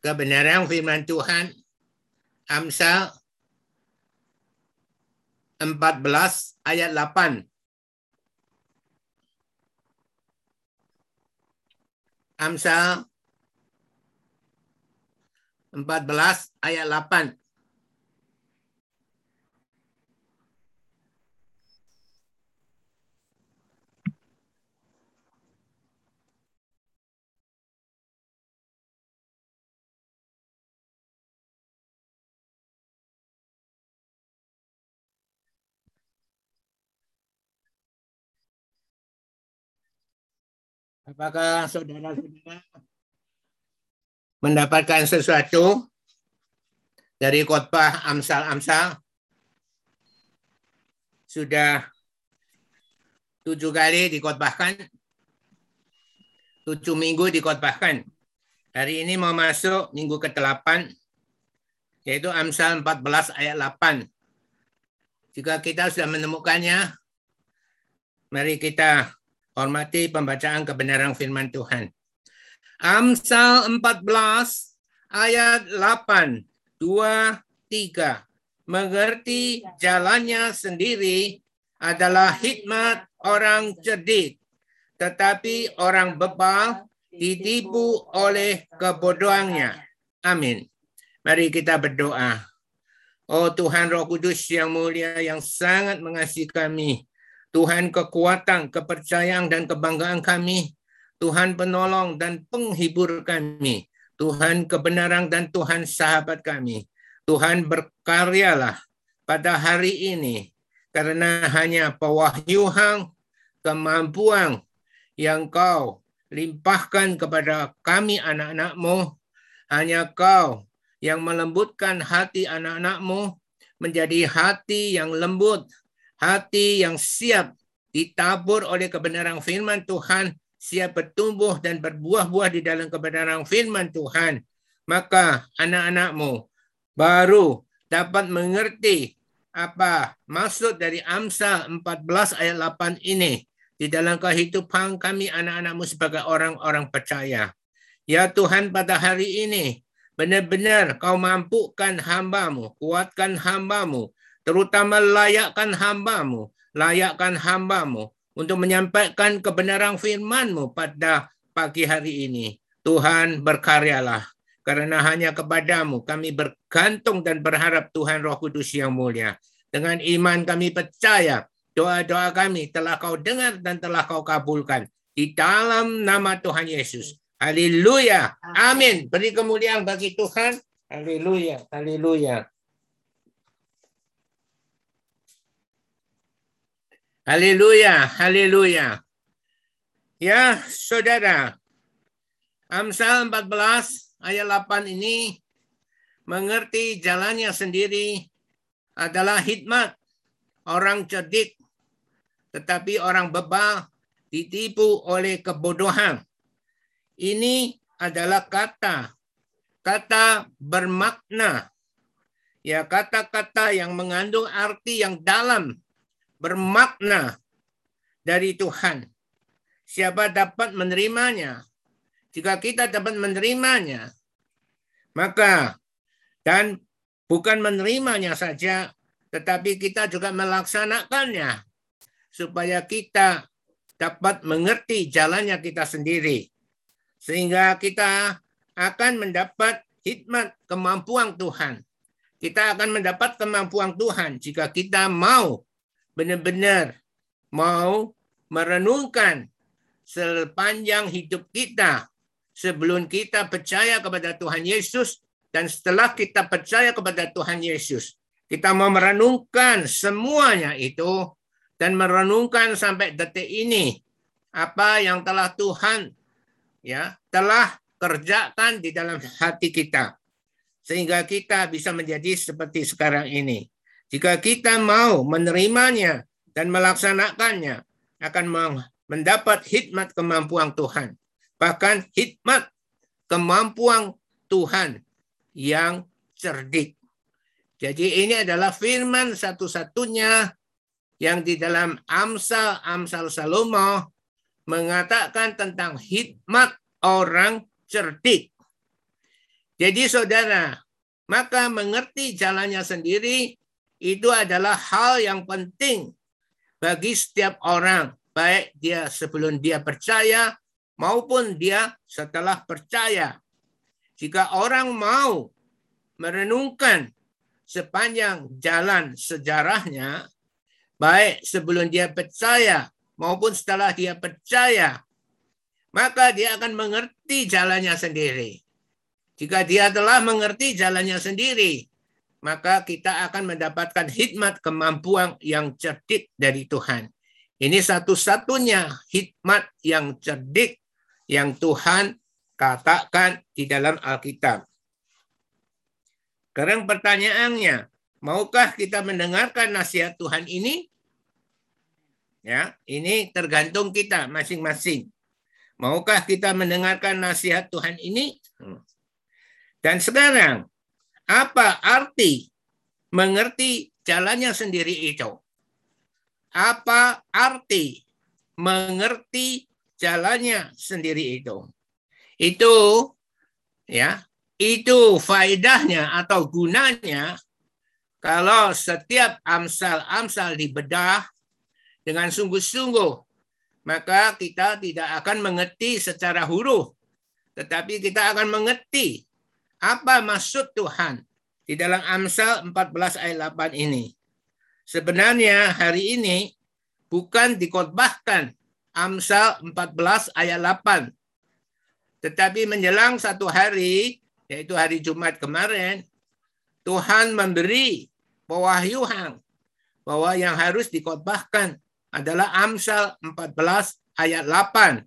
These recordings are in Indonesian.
kebenaran firman Tuhan Amsal 14 ayat 8. Amsal 14 ayat 8. Apakah saudara-saudara mendapatkan sesuatu dari khotbah Amsal-Amsal? Sudah tujuh kali dikhotbahkan, tujuh minggu dikhotbahkan. Hari ini mau masuk minggu ke-8, yaitu Amsal 14 ayat 8. Jika kita sudah menemukannya, mari kita Hormati pembacaan kebenaran firman Tuhan. Amsal 14 ayat 8, 2, 3. Mengerti jalannya sendiri adalah hikmat orang cerdik. Tetapi orang bebal ditipu oleh kebodohannya. Amin. Mari kita berdoa. Oh Tuhan Roh Kudus yang mulia yang sangat mengasihi kami. Tuhan kekuatan, kepercayaan dan kebanggaan kami. Tuhan penolong dan penghibur kami. Tuhan kebenaran dan Tuhan sahabat kami. Tuhan berkaryalah pada hari ini karena hanya pewahyuhan kemampuan yang kau limpahkan kepada kami anak-anakmu. Hanya kau yang melembutkan hati anak-anakmu menjadi hati yang lembut, hati yang siap ditabur oleh kebenaran firman Tuhan, siap bertumbuh dan berbuah-buah di dalam kebenaran firman Tuhan, maka anak-anakmu baru dapat mengerti apa maksud dari Amsal 14 ayat 8 ini di dalam kehidupan kami anak-anakmu sebagai orang-orang percaya. Ya Tuhan pada hari ini benar-benar kau mampukan hambamu, kuatkan hambamu, terutama layakkan hambamu, layakkan hambamu untuk menyampaikan kebenaran firmanmu pada pagi hari ini. Tuhan berkaryalah, karena hanya kepadamu kami bergantung dan berharap Tuhan Roh Kudus yang mulia. Dengan iman kami percaya doa-doa kami telah kau dengar dan telah kau kabulkan. Di dalam nama Tuhan Yesus. Haleluya. Amin. Beri kemuliaan bagi Tuhan. Haleluya. Haleluya. Haleluya, haleluya. Ya, saudara. Amsal 14 ayat 8 ini mengerti jalannya sendiri adalah hikmat orang cerdik tetapi orang bebal ditipu oleh kebodohan. Ini adalah kata kata bermakna ya kata-kata yang mengandung arti yang dalam bermakna dari Tuhan. Siapa dapat menerimanya? Jika kita dapat menerimanya, maka dan bukan menerimanya saja, tetapi kita juga melaksanakannya supaya kita dapat mengerti jalannya kita sendiri. Sehingga kita akan mendapat hikmat kemampuan Tuhan. Kita akan mendapat kemampuan Tuhan jika kita mau benar-benar mau merenungkan sepanjang hidup kita sebelum kita percaya kepada Tuhan Yesus dan setelah kita percaya kepada Tuhan Yesus. Kita mau merenungkan semuanya itu dan merenungkan sampai detik ini apa yang telah Tuhan ya telah kerjakan di dalam hati kita sehingga kita bisa menjadi seperti sekarang ini jika kita mau menerimanya dan melaksanakannya, akan mendapat hikmat kemampuan Tuhan. Bahkan hikmat kemampuan Tuhan yang cerdik. Jadi ini adalah firman satu-satunya yang di dalam Amsal Amsal Salomo mengatakan tentang hikmat orang cerdik. Jadi saudara, maka mengerti jalannya sendiri itu adalah hal yang penting bagi setiap orang, baik dia sebelum dia percaya maupun dia setelah percaya. Jika orang mau merenungkan sepanjang jalan sejarahnya, baik sebelum dia percaya maupun setelah dia percaya, maka dia akan mengerti jalannya sendiri. Jika dia telah mengerti jalannya sendiri, maka kita akan mendapatkan hikmat kemampuan yang cerdik dari Tuhan. Ini satu-satunya hikmat yang cerdik yang Tuhan katakan di dalam Alkitab. Sekarang pertanyaannya, maukah kita mendengarkan nasihat Tuhan ini? Ya, ini tergantung kita masing-masing. Maukah kita mendengarkan nasihat Tuhan ini? Hmm. Dan sekarang, apa arti mengerti jalannya sendiri itu? Apa arti mengerti jalannya sendiri itu? Itu ya, itu faedahnya atau gunanya kalau setiap amsal-amsal dibedah dengan sungguh-sungguh, maka kita tidak akan mengerti secara huruf, tetapi kita akan mengerti apa maksud Tuhan di dalam Amsal 14 ayat 8 ini? Sebenarnya hari ini bukan dikotbahkan Amsal 14 ayat 8. Tetapi menjelang satu hari, yaitu hari Jumat kemarin, Tuhan memberi pewahyuan bahwa yang harus dikotbahkan adalah Amsal 14 ayat 8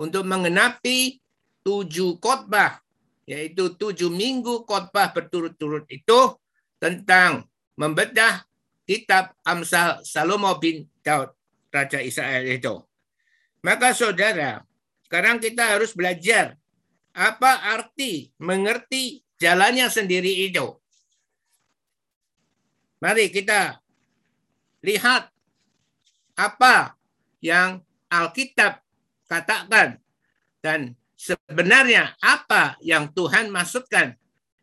untuk mengenapi tujuh khotbah yaitu tujuh minggu khotbah berturut-turut itu tentang membedah kitab Amsal Salomo bin Daud, Raja Israel itu. Maka saudara, sekarang kita harus belajar apa arti mengerti jalannya sendiri itu. Mari kita lihat apa yang Alkitab katakan dan sebenarnya apa yang Tuhan maksudkan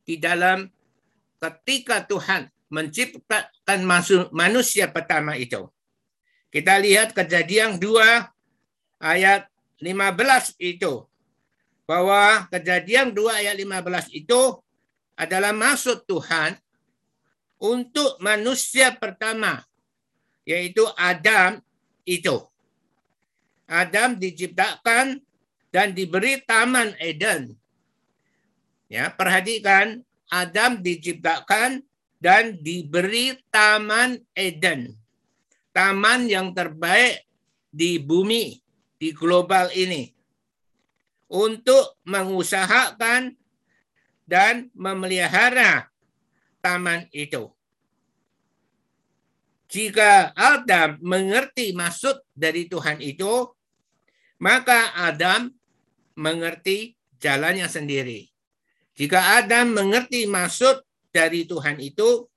di dalam ketika Tuhan menciptakan manusia pertama itu. Kita lihat kejadian 2 ayat 15 itu. Bahwa kejadian 2 ayat 15 itu adalah maksud Tuhan untuk manusia pertama, yaitu Adam itu. Adam diciptakan dan diberi taman Eden. Ya, perhatikan Adam diciptakan dan diberi taman Eden. Taman yang terbaik di bumi, di global ini. Untuk mengusahakan dan memelihara taman itu. Jika Adam mengerti maksud dari Tuhan itu, maka Adam mengerti jalannya sendiri. Jika Adam mengerti maksud dari Tuhan itu,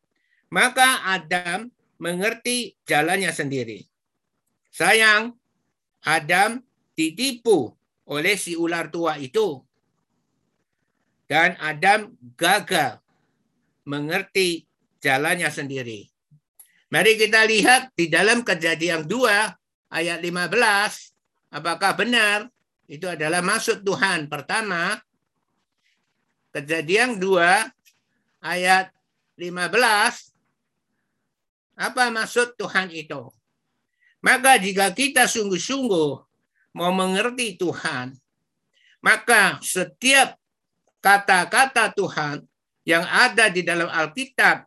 maka Adam mengerti jalannya sendiri. Sayang, Adam ditipu oleh si ular tua itu. Dan Adam gagal mengerti jalannya sendiri. Mari kita lihat di dalam kejadian 2 ayat 15. Apakah benar itu adalah maksud Tuhan. Pertama, kejadian 2 ayat 15. Apa maksud Tuhan itu? Maka jika kita sungguh-sungguh mau mengerti Tuhan, maka setiap kata-kata Tuhan yang ada di dalam Alkitab,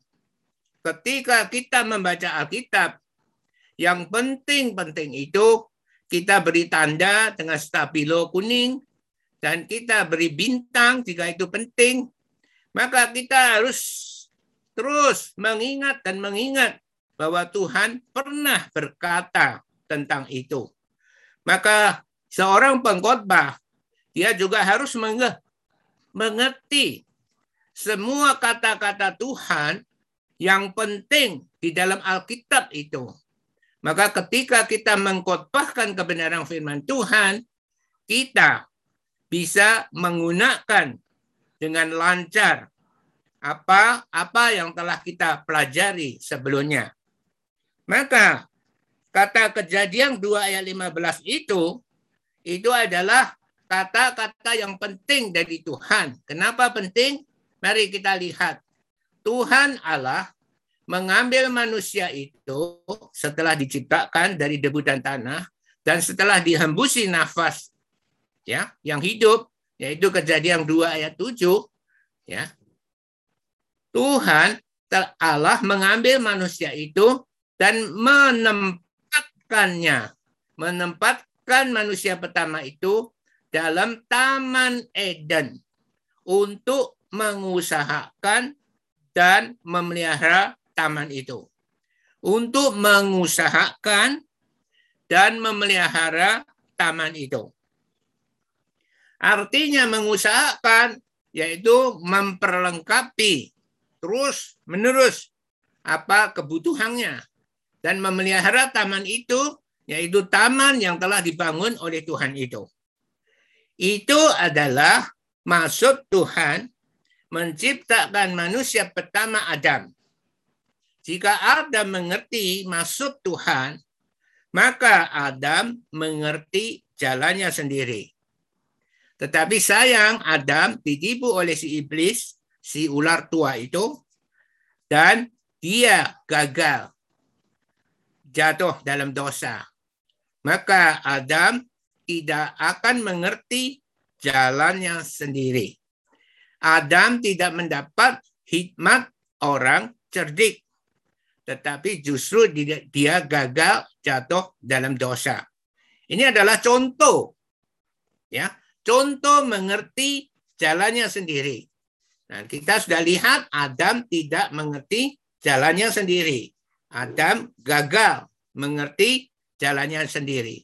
ketika kita membaca Alkitab, yang penting-penting itu kita beri tanda dengan stabilo kuning dan kita beri bintang jika itu penting, maka kita harus terus mengingat dan mengingat bahwa Tuhan pernah berkata tentang itu. Maka seorang pengkhotbah dia juga harus mengerti semua kata-kata Tuhan yang penting di dalam Alkitab itu. Maka ketika kita mengkotbahkan kebenaran firman Tuhan, kita bisa menggunakan dengan lancar apa apa yang telah kita pelajari sebelumnya. Maka kata kejadian 2 ayat 15 itu itu adalah kata-kata yang penting dari Tuhan. Kenapa penting? Mari kita lihat. Tuhan Allah mengambil manusia itu setelah diciptakan dari debu dan tanah dan setelah dihembusi nafas ya yang hidup yaitu kejadian 2 ayat 7 ya. Tuhan Allah mengambil manusia itu dan menempatkannya menempatkan manusia pertama itu dalam taman Eden untuk mengusahakan dan memelihara taman itu. Untuk mengusahakan dan memelihara taman itu. Artinya mengusahakan yaitu memperlengkapi terus menerus apa kebutuhannya dan memelihara taman itu yaitu taman yang telah dibangun oleh Tuhan itu. Itu adalah maksud Tuhan menciptakan manusia pertama Adam. Jika Adam mengerti maksud Tuhan, maka Adam mengerti jalannya sendiri. Tetapi sayang Adam ditipu oleh si iblis, si ular tua itu, dan dia gagal jatuh dalam dosa. Maka Adam tidak akan mengerti jalannya sendiri. Adam tidak mendapat hikmat orang cerdik. Tetapi justru dia gagal jatuh dalam dosa. Ini adalah contoh. ya Contoh mengerti jalannya sendiri. Nah, kita sudah lihat Adam tidak mengerti jalannya sendiri. Adam gagal mengerti jalannya sendiri.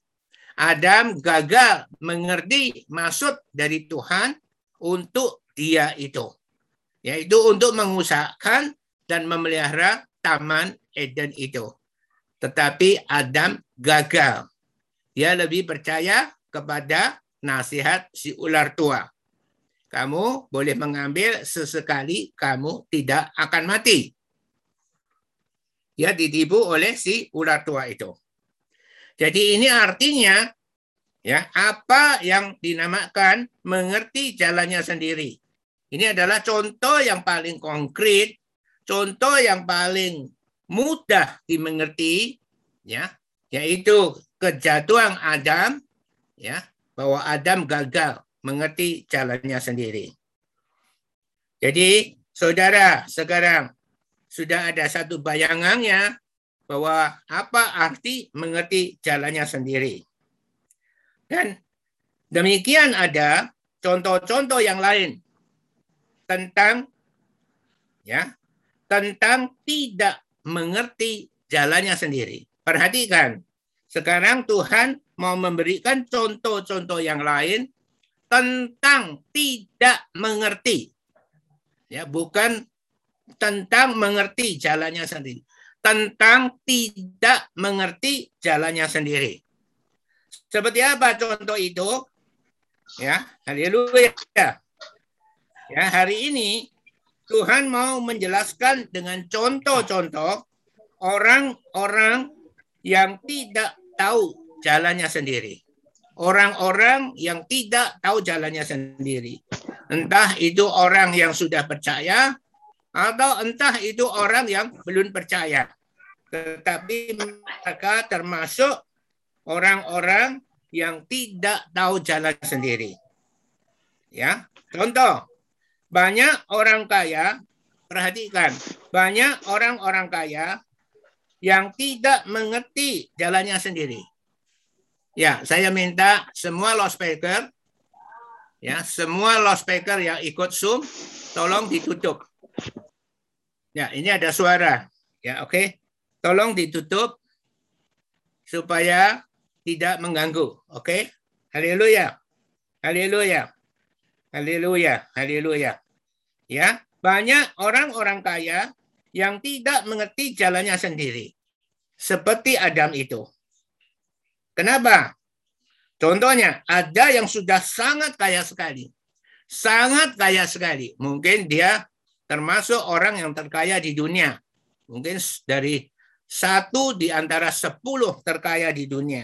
Adam gagal mengerti maksud dari Tuhan untuk dia itu. Yaitu untuk mengusahakan dan memelihara taman Eden itu. Tetapi Adam gagal. Dia lebih percaya kepada nasihat si ular tua. Kamu boleh mengambil sesekali kamu tidak akan mati. Dia ditipu oleh si ular tua itu. Jadi ini artinya ya apa yang dinamakan mengerti jalannya sendiri. Ini adalah contoh yang paling konkret, contoh yang paling mudah dimengerti, ya, yaitu kejatuhan Adam, ya, bahwa Adam gagal mengerti jalannya sendiri. Jadi, saudara, sekarang sudah ada satu bayangannya bahwa apa arti mengerti jalannya sendiri. Dan demikian ada contoh-contoh yang lain tentang ya tentang tidak mengerti jalannya sendiri. Perhatikan, sekarang Tuhan mau memberikan contoh-contoh yang lain tentang tidak mengerti. Ya, bukan tentang mengerti jalannya sendiri. Tentang tidak mengerti jalannya sendiri. Seperti apa contoh itu? Ya, haleluya. Ya, hari ini Tuhan mau menjelaskan dengan contoh-contoh orang-orang yang tidak tahu jalannya sendiri. Orang-orang yang tidak tahu jalannya sendiri. Entah itu orang yang sudah percaya atau entah itu orang yang belum percaya. Tetapi mereka termasuk orang-orang yang tidak tahu jalan sendiri. Ya, contoh banyak orang kaya, perhatikan, banyak orang-orang kaya yang tidak mengerti jalannya sendiri. Ya, saya minta semua loudspeaker, ya, semua loudspeaker yang ikut Zoom, tolong ditutup. Ya, ini ada suara. Ya, oke. Okay. Tolong ditutup supaya tidak mengganggu. Oke? Okay? Haleluya. Haleluya. Haleluya. Haleluya. Ya, banyak orang-orang kaya yang tidak mengerti jalannya sendiri. seperti Adam itu. Kenapa? Contohnya, ada yang sudah sangat kaya sekali. Sangat kaya sekali. Mungkin dia termasuk orang yang terkaya di dunia. Mungkin dari satu di antara sepuluh terkaya di dunia.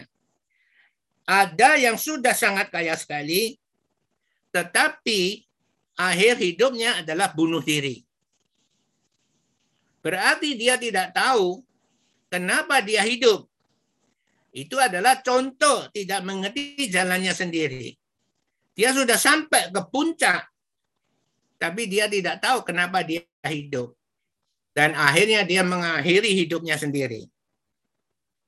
Ada yang sudah sangat kaya sekali, tetapi akhir hidupnya adalah bunuh diri. Berarti dia tidak tahu kenapa dia hidup. Itu adalah contoh tidak mengerti jalannya sendiri. Dia sudah sampai ke puncak, tapi dia tidak tahu kenapa dia hidup. Dan akhirnya dia mengakhiri hidupnya sendiri.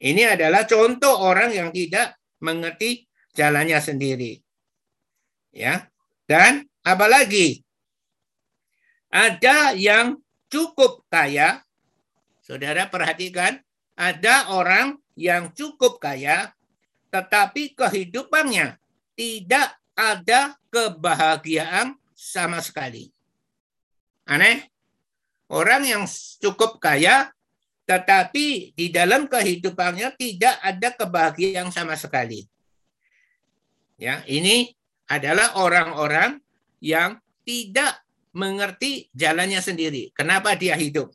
Ini adalah contoh orang yang tidak mengerti jalannya sendiri. Ya. Dan apalagi ada yang cukup kaya. Saudara perhatikan, ada orang yang cukup kaya tetapi kehidupannya tidak ada kebahagiaan sama sekali. Aneh. Orang yang cukup kaya tetapi di dalam kehidupannya tidak ada kebahagiaan sama sekali. Ya, ini adalah orang-orang yang tidak mengerti jalannya sendiri. Kenapa dia hidup?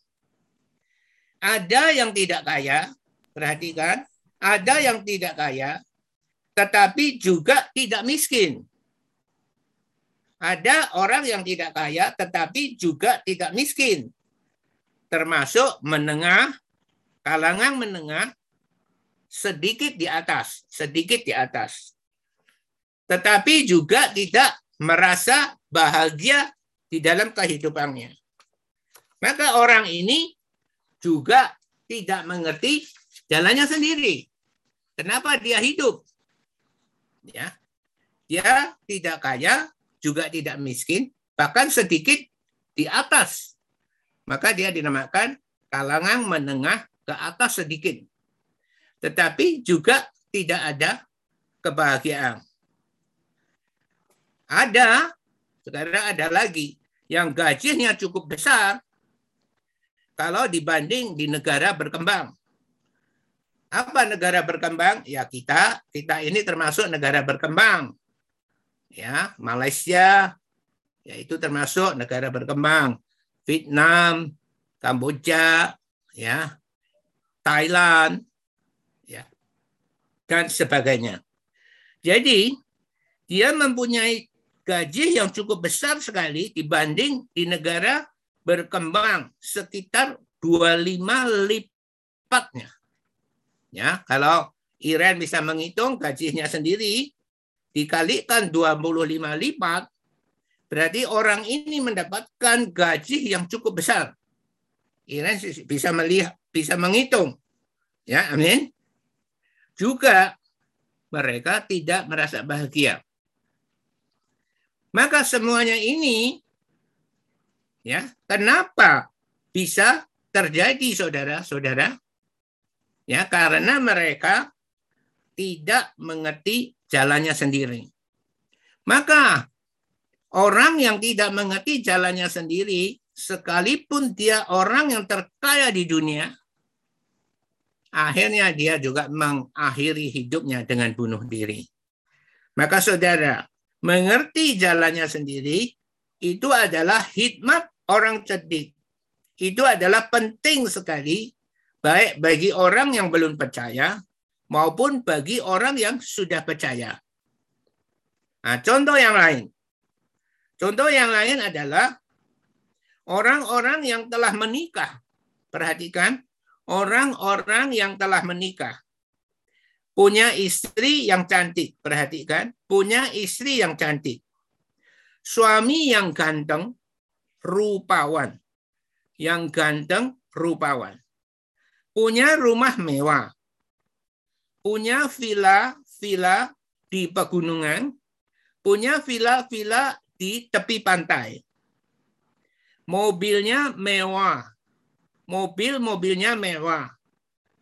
Ada yang tidak kaya, perhatikan, ada yang tidak kaya, tetapi juga tidak miskin. Ada orang yang tidak kaya, tetapi juga tidak miskin. Termasuk menengah, kalangan menengah sedikit di atas, sedikit di atas. Tetapi juga tidak merasa bahagia di dalam kehidupannya. Maka orang ini juga tidak mengerti jalannya sendiri. Kenapa dia hidup? Ya. Dia tidak kaya, juga tidak miskin, bahkan sedikit di atas. Maka dia dinamakan kalangan menengah ke atas sedikit. Tetapi juga tidak ada kebahagiaan. Ada, sekarang ada lagi yang gajinya cukup besar kalau dibanding di negara berkembang. Apa negara berkembang? Ya kita, kita ini termasuk negara berkembang. Ya, Malaysia, ya itu termasuk negara berkembang. Vietnam, Kamboja, ya, Thailand, ya, dan sebagainya. Jadi dia mempunyai gaji yang cukup besar sekali dibanding di negara berkembang sekitar 25 lipatnya. Ya, kalau Iran bisa menghitung gajinya sendiri dikalikan 25 lipat, berarti orang ini mendapatkan gaji yang cukup besar. Iran bisa melihat bisa menghitung. Ya, amin. Juga mereka tidak merasa bahagia. Maka semuanya ini ya, kenapa bisa terjadi saudara-saudara? Ya, karena mereka tidak mengerti jalannya sendiri. Maka orang yang tidak mengerti jalannya sendiri sekalipun dia orang yang terkaya di dunia, akhirnya dia juga mengakhiri hidupnya dengan bunuh diri. Maka saudara, mengerti jalannya sendiri itu adalah hikmat orang cerdik. Itu adalah penting sekali baik bagi orang yang belum percaya maupun bagi orang yang sudah percaya. Nah, contoh yang lain. Contoh yang lain adalah orang-orang yang telah menikah. Perhatikan, orang-orang yang telah menikah. Punya istri yang cantik. Perhatikan, punya istri yang cantik. Suami yang ganteng, rupawan. Yang ganteng, rupawan. Punya rumah mewah. Punya villa-villa di pegunungan. Punya villa-villa di tepi pantai mobilnya mewah. Mobil-mobilnya mewah.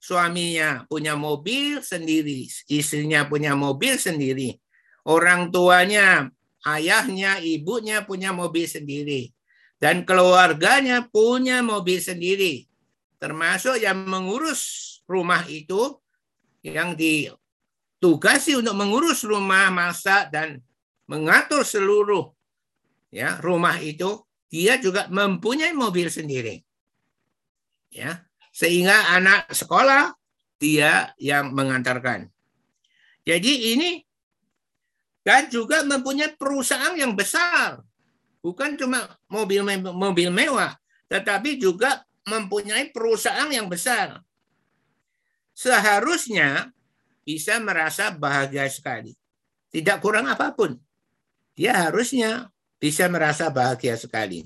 Suaminya punya mobil sendiri, istrinya punya mobil sendiri. Orang tuanya, ayahnya, ibunya punya mobil sendiri. Dan keluarganya punya mobil sendiri. Termasuk yang mengurus rumah itu yang ditugasi untuk mengurus rumah, masak dan mengatur seluruh ya rumah itu, dia juga mempunyai mobil sendiri. Ya, sehingga anak sekolah dia yang mengantarkan. Jadi ini dan juga mempunyai perusahaan yang besar. Bukan cuma mobil mobil mewah, tetapi juga mempunyai perusahaan yang besar. Seharusnya bisa merasa bahagia sekali. Tidak kurang apa pun. Dia harusnya bisa merasa bahagia sekali.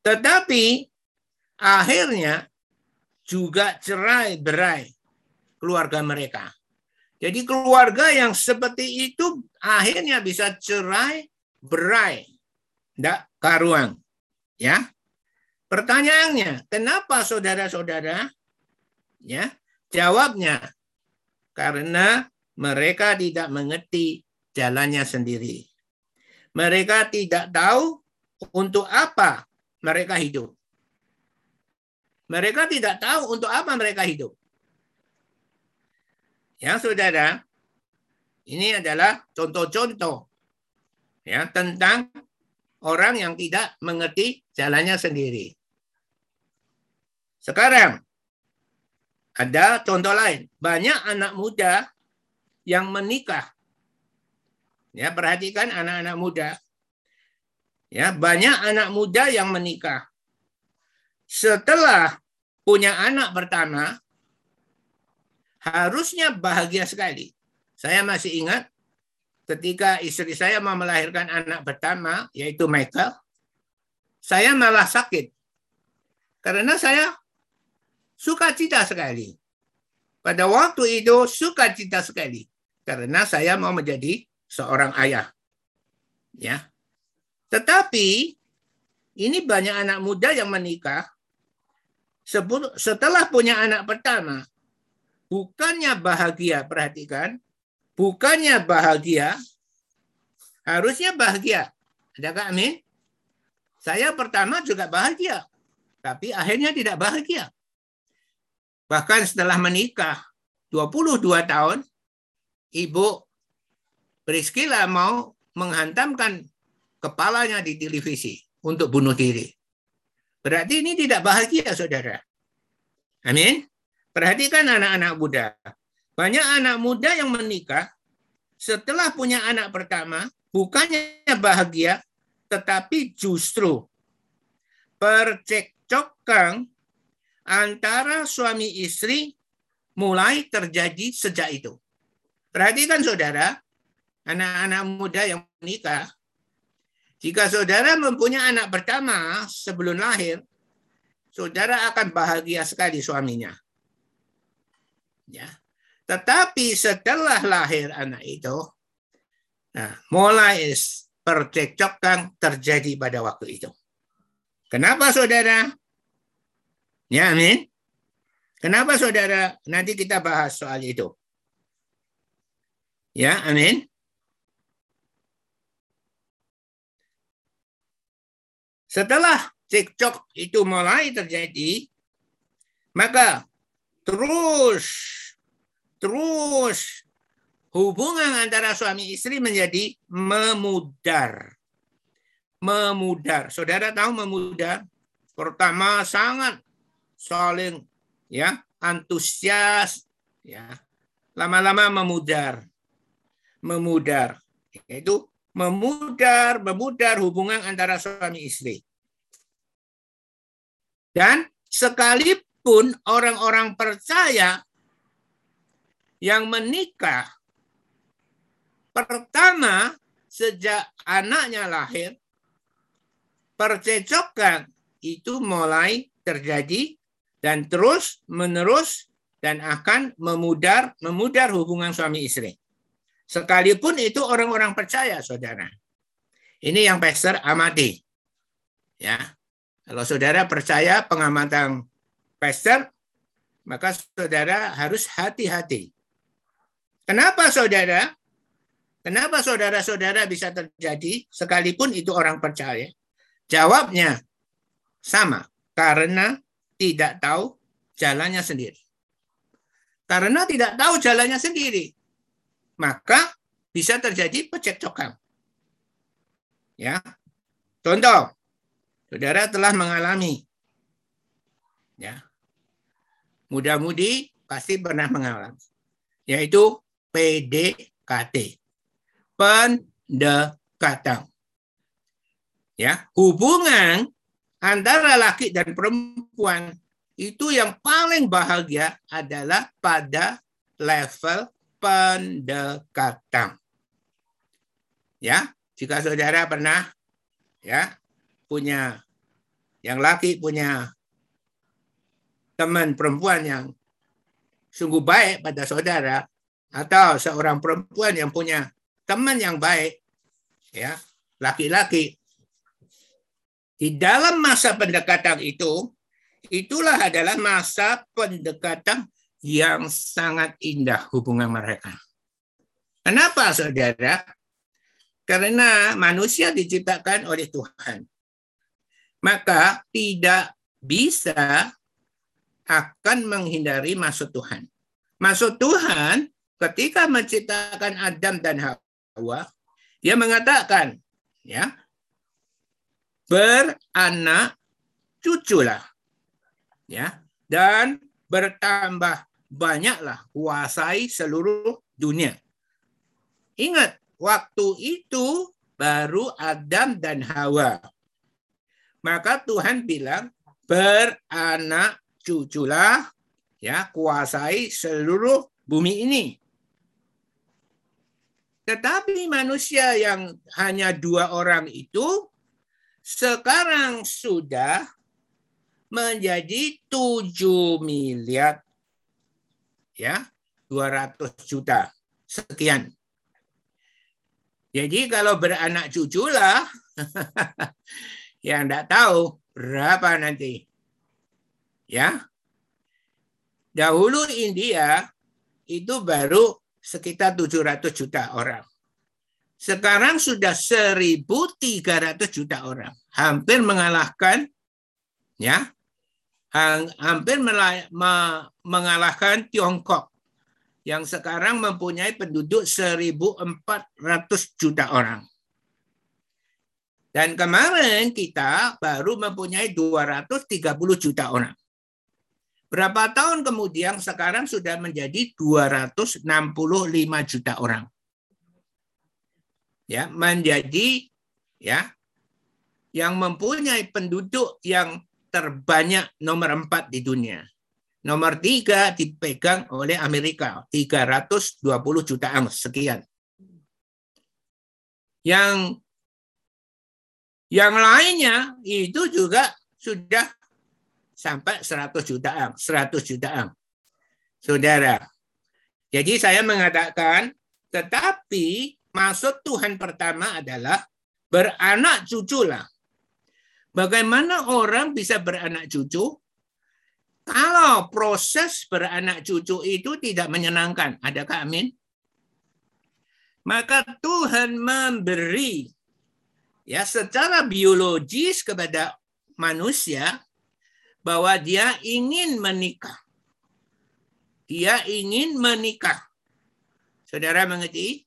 Tetapi akhirnya juga cerai berai keluarga mereka. Jadi keluarga yang seperti itu akhirnya bisa cerai berai. Tidak karuang. Ya. Pertanyaannya, kenapa saudara-saudara? Ya, jawabnya karena mereka tidak mengerti jalannya sendiri. Mereka tidak tahu untuk apa mereka hidup. Mereka tidak tahu untuk apa mereka hidup. Ya, saudara, ini adalah contoh-contoh ya tentang orang yang tidak mengerti jalannya sendiri. Sekarang ada contoh lain. Banyak anak muda yang menikah. Ya, perhatikan anak-anak muda. Ya, banyak anak muda yang menikah. Setelah punya anak pertama, harusnya bahagia sekali. Saya masih ingat ketika istri saya mau melahirkan anak pertama, yaitu Michael, saya malah sakit. Karena saya suka cita sekali. Pada waktu itu suka cita sekali. Karena saya mau menjadi seorang ayah. Ya. Tetapi ini banyak anak muda yang menikah setelah punya anak pertama bukannya bahagia, perhatikan, bukannya bahagia, harusnya bahagia. Adakah amin? Saya pertama juga bahagia, tapi akhirnya tidak bahagia. Bahkan setelah menikah 22 tahun, Ibu Priscilla mau menghantamkan kepalanya di televisi untuk bunuh diri. Berarti ini tidak bahagia, saudara. Amin. Perhatikan anak-anak muda. Banyak anak muda yang menikah setelah punya anak pertama, bukannya bahagia, tetapi justru percekcokan antara suami istri mulai terjadi sejak itu. Perhatikan saudara, anak-anak muda yang menikah, jika saudara mempunyai anak pertama sebelum lahir, saudara akan bahagia sekali suaminya. Ya. Tetapi setelah lahir anak itu, nah, mulai percekcokan terjadi pada waktu itu. Kenapa saudara? Ya, amin. Kenapa saudara? Nanti kita bahas soal itu. Ya, amin. Setelah cekcok itu mulai terjadi, maka terus terus hubungan antara suami istri menjadi memudar. Memudar. Saudara tahu memudar? Pertama sangat saling ya antusias ya. Lama-lama memudar. Memudar. Itu memudar, memudar hubungan antara suami istri. Dan sekalipun orang-orang percaya yang menikah pertama sejak anaknya lahir percecokan itu mulai terjadi dan terus menerus dan akan memudar memudar hubungan suami istri. Sekalipun itu orang-orang percaya, saudara. Ini yang pastor amati. Ya. Kalau saudara percaya pengamatan pastor, maka saudara harus hati-hati. Kenapa saudara? Kenapa saudara-saudara bisa terjadi sekalipun itu orang percaya? Jawabnya sama, karena tidak tahu jalannya sendiri. karena tidak tahu jalannya sendiri. Maka bisa terjadi pecekcokan. Ya. Contoh, saudara telah mengalami ya. Mudah-mudi pasti pernah mengalami yaitu PDKT. Pendekatan. Ya, hubungan antara laki dan perempuan itu yang paling bahagia adalah pada level pendekatan. Ya, jika saudara pernah ya punya yang laki punya teman perempuan yang sungguh baik pada saudara atau seorang perempuan yang punya teman yang baik ya laki-laki di dalam masa pendekatan itu, itulah adalah masa pendekatan yang sangat indah hubungan mereka. Kenapa saudara? Karena manusia diciptakan oleh Tuhan. Maka tidak bisa akan menghindari maksud Tuhan. Maksud Tuhan ketika menciptakan Adam dan Hawa, dia mengatakan, ya, beranak cuculah. Ya, dan bertambah banyaklah kuasai seluruh dunia. Ingat, waktu itu baru Adam dan Hawa. Maka Tuhan bilang, beranak cuculah, ya kuasai seluruh bumi ini. Tetapi manusia yang hanya dua orang itu sekarang sudah menjadi 7 miliar ya 200 juta sekian. Jadi kalau beranak cucu lah yang tidak tahu berapa nanti. Ya. Dahulu India itu baru sekitar 700 juta orang. Sekarang sudah 1.300 juta orang, hampir mengalahkan ya, hampir mengalahkan Tiongkok yang sekarang mempunyai penduduk 1.400 juta orang. Dan kemarin kita baru mempunyai 230 juta orang. Berapa tahun kemudian sekarang sudah menjadi 265 juta orang ya menjadi ya yang mempunyai penduduk yang terbanyak nomor empat di dunia. Nomor tiga dipegang oleh Amerika, 320 juta ans sekian. Yang yang lainnya itu juga sudah sampai 100 juta ang, 100 juta ang. Saudara. Jadi saya mengatakan tetapi maksud Tuhan pertama adalah beranak cuculah. Bagaimana orang bisa beranak cucu? Kalau proses beranak cucu itu tidak menyenangkan, adakah amin? Maka Tuhan memberi ya secara biologis kepada manusia bahwa dia ingin menikah. Dia ingin menikah. Saudara mengerti?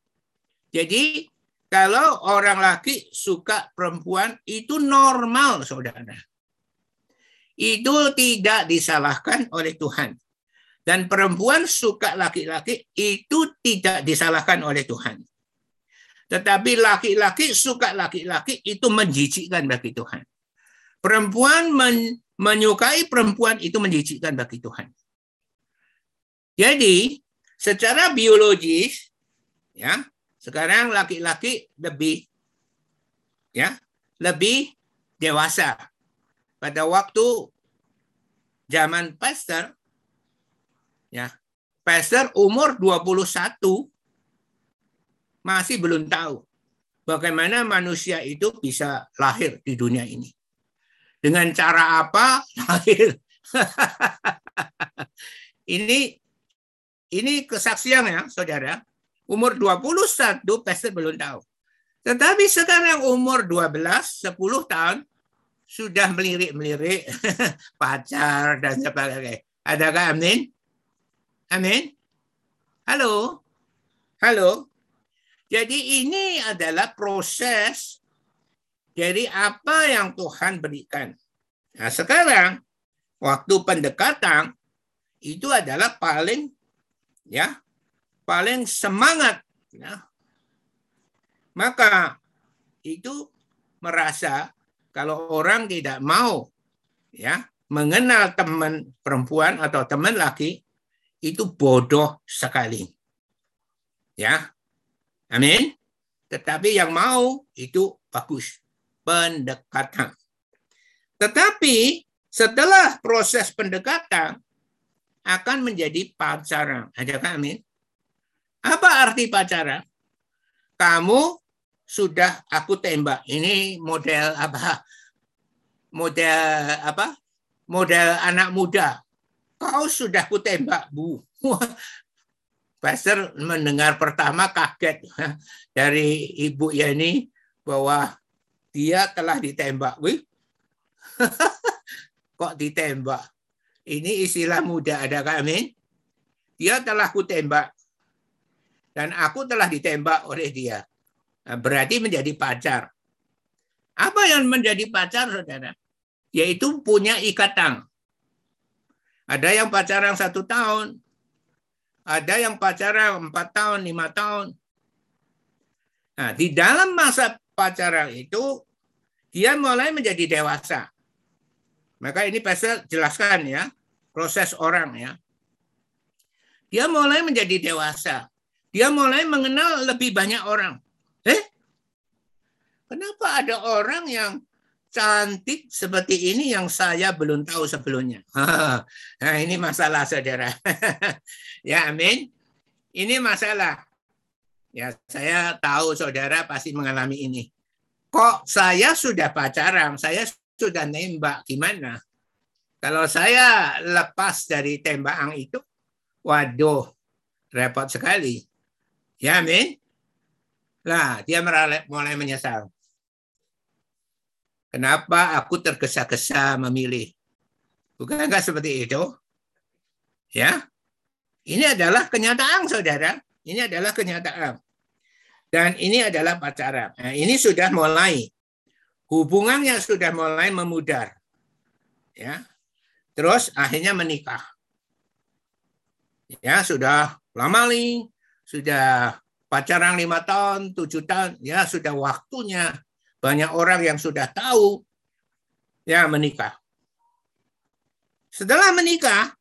Jadi kalau orang laki suka perempuan itu normal, saudara. Itu tidak disalahkan oleh Tuhan. Dan perempuan suka laki-laki itu tidak disalahkan oleh Tuhan. Tetapi laki-laki suka laki-laki itu menjijikkan bagi Tuhan. Perempuan men menyukai perempuan itu menjijikkan bagi Tuhan. Jadi, secara biologis ya, sekarang laki-laki lebih ya, lebih dewasa. Pada waktu zaman pastor ya, pastor umur 21 masih belum tahu bagaimana manusia itu bisa lahir di dunia ini. Dengan cara apa lahir? ini ini kesaksian ya, saudara. Umur 21 pastor belum tahu. Tetapi sekarang umur 12, 10 tahun sudah melirik-melirik pacar dan sebagainya. Adakah amin? Amin? Halo? Halo? Jadi ini adalah proses dari apa yang Tuhan berikan. Nah, sekarang waktu pendekatan itu adalah paling ya paling semangat ya. Maka itu merasa kalau orang tidak mau ya mengenal teman perempuan atau teman laki itu bodoh sekali. Ya. Amin. Tetapi yang mau itu bagus. Pendekatan. Tetapi setelah proses pendekatan akan menjadi pacaran. Adakah amin? Apa arti pacaran? Kamu sudah aku tembak. Ini model apa? Model apa? Model anak muda. Kau sudah ku tembak, Bu. Pastor mendengar pertama kaget dari Ibu Yani bahwa dia telah ditembak. Wih. Kok ditembak? Ini istilah muda ada kami. Dia telah kutembak. Dan aku telah ditembak oleh dia. Nah, berarti menjadi pacar. Apa yang menjadi pacar, saudara? Yaitu punya ikatan. Ada yang pacaran satu tahun. Ada yang pacaran empat tahun, lima tahun. Nah, di dalam masa pacaran itu, dia mulai menjadi dewasa. Maka ini pasal jelaskan ya, proses orang ya. Dia mulai menjadi dewasa. Dia mulai mengenal lebih banyak orang. Eh? Kenapa ada orang yang cantik seperti ini yang saya belum tahu sebelumnya? nah, ini masalah saudara. ya, amin. Ini masalah. Ya, saya tahu saudara pasti mengalami ini. Kok saya sudah pacaran, saya sudah nembak gimana? Kalau saya lepas dari tembakan itu, waduh, repot sekali. Ya, amin. Lah, dia mulai menyesal. Kenapa aku tergesa-gesa memilih? Bukan enggak seperti itu? Ya. Ini adalah kenyataan, Saudara. Ini adalah kenyataan. Dan ini adalah pacaran. Nah, ini sudah mulai hubungannya sudah mulai memudar. Ya. Terus akhirnya menikah. Ya, sudah lama nih, sudah pacaran lima tahun, tujuh tahun, ya sudah waktunya banyak orang yang sudah tahu ya menikah. Setelah menikah,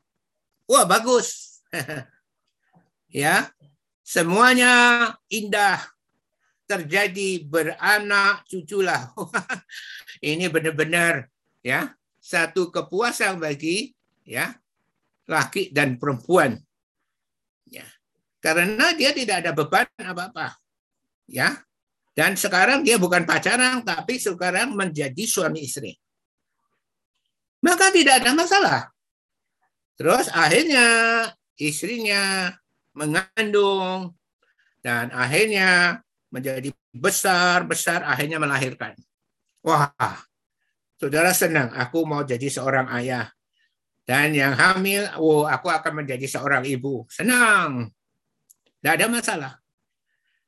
wah bagus. ya, semuanya indah, terjadi beranak cuculah. Ini benar-benar ya satu kepuasan bagi ya laki dan perempuan. Karena dia tidak ada beban apa-apa. Ya. Dan sekarang dia bukan pacaran tapi sekarang menjadi suami istri. Maka tidak ada masalah. Terus akhirnya istrinya mengandung dan akhirnya menjadi besar, besar, akhirnya melahirkan. Wah, saudara senang, aku mau jadi seorang ayah. Dan yang hamil, oh, aku akan menjadi seorang ibu. Senang. Tidak ada masalah.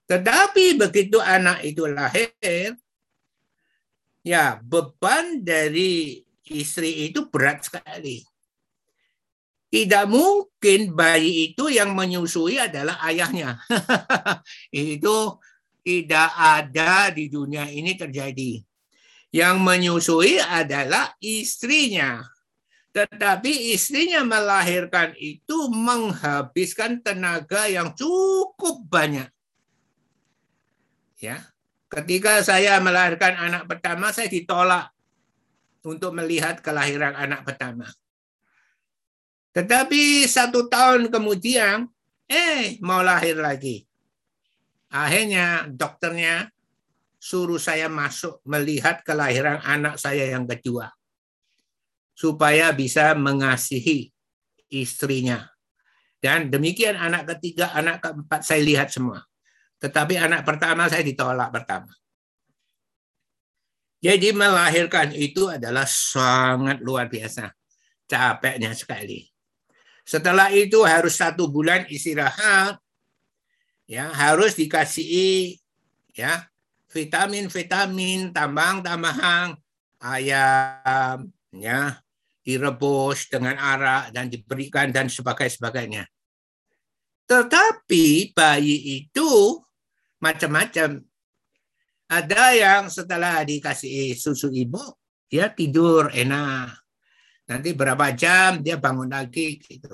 Tetapi begitu anak itu lahir, ya beban dari istri itu berat sekali. Tidak mungkin bayi itu yang menyusui adalah ayahnya. itu tidak ada di dunia ini terjadi. Yang menyusui adalah istrinya. Tetapi istrinya melahirkan itu menghabiskan tenaga yang cukup banyak. Ya. Ketika saya melahirkan anak pertama, saya ditolak untuk melihat kelahiran anak pertama. Tetapi satu tahun kemudian, eh mau lahir lagi. Akhirnya dokternya suruh saya masuk melihat kelahiran anak saya yang kedua. Supaya bisa mengasihi istrinya. Dan demikian anak ketiga, anak keempat saya lihat semua. Tetapi anak pertama saya ditolak pertama. Jadi melahirkan itu adalah sangat luar biasa. Capeknya sekali. Setelah itu harus satu bulan istirahat ya harus dikasih ya vitamin-vitamin tambang-tambahan ayam ya direbus dengan arak dan diberikan dan sebagainya. Tetapi bayi itu macam-macam. Ada yang setelah dikasih susu ibu, dia tidur enak. Nanti berapa jam dia bangun lagi gitu.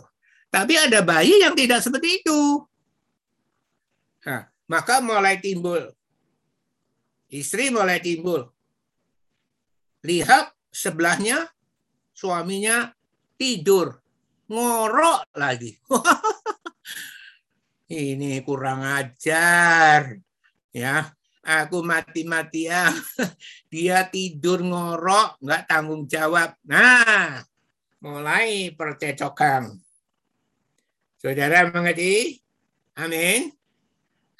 Tapi ada bayi yang tidak seperti itu. Nah, maka mulai timbul istri mulai timbul. Lihat sebelahnya suaminya tidur, ngorok lagi. Ini kurang ajar. Ya, aku mati-matian. Dia tidur ngorok, nggak tanggung jawab. Nah, mulai percecokan. Saudara mengerti? Amin.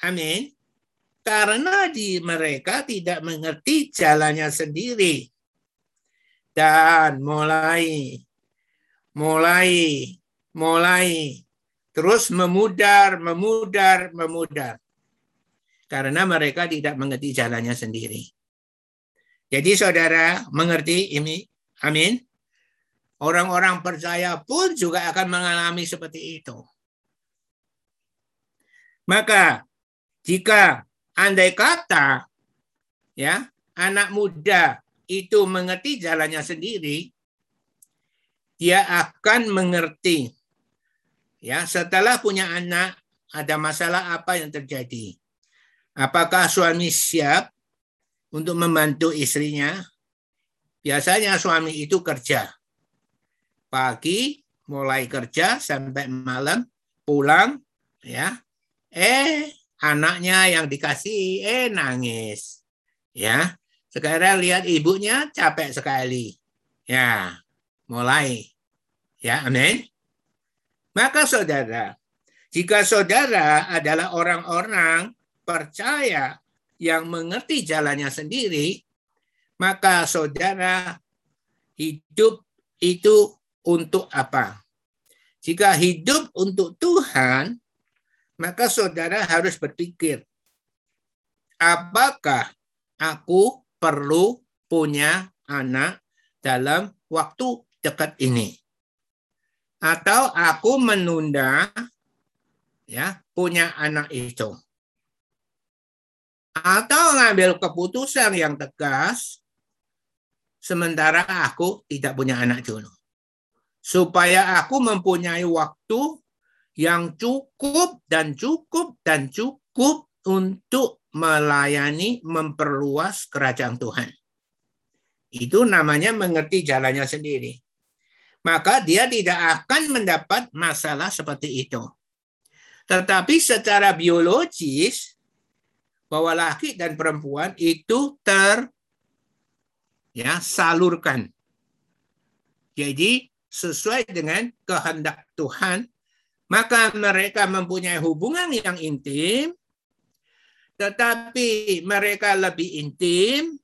Amin. Karena di mereka tidak mengerti jalannya sendiri dan mulai mulai mulai terus memudar memudar memudar karena mereka tidak mengerti jalannya sendiri. Jadi saudara mengerti ini? Amin. Orang-orang percaya pun juga akan mengalami seperti itu. Maka jika andai kata ya anak muda itu mengerti jalannya sendiri, dia akan mengerti. Ya, setelah punya anak, ada masalah apa yang terjadi? Apakah suami siap untuk membantu istrinya? Biasanya suami itu kerja. Pagi mulai kerja sampai malam pulang ya. Eh, anaknya yang dikasih eh nangis. Ya. Sekarang lihat ibunya capek sekali. Ya, mulai. Ya, amin. Maka saudara, jika saudara adalah orang-orang percaya yang mengerti jalannya sendiri, maka saudara hidup itu untuk apa? Jika hidup untuk Tuhan, maka saudara harus berpikir, apakah aku perlu punya anak dalam waktu dekat ini. Atau aku menunda ya punya anak itu. Atau ngambil keputusan yang tegas sementara aku tidak punya anak dulu. Supaya aku mempunyai waktu yang cukup dan cukup dan cukup untuk melayani, memperluas kerajaan Tuhan. Itu namanya mengerti jalannya sendiri. Maka dia tidak akan mendapat masalah seperti itu. Tetapi secara biologis, bahwa laki dan perempuan itu ter ya salurkan. Jadi sesuai dengan kehendak Tuhan, maka mereka mempunyai hubungan yang intim tetapi mereka lebih intim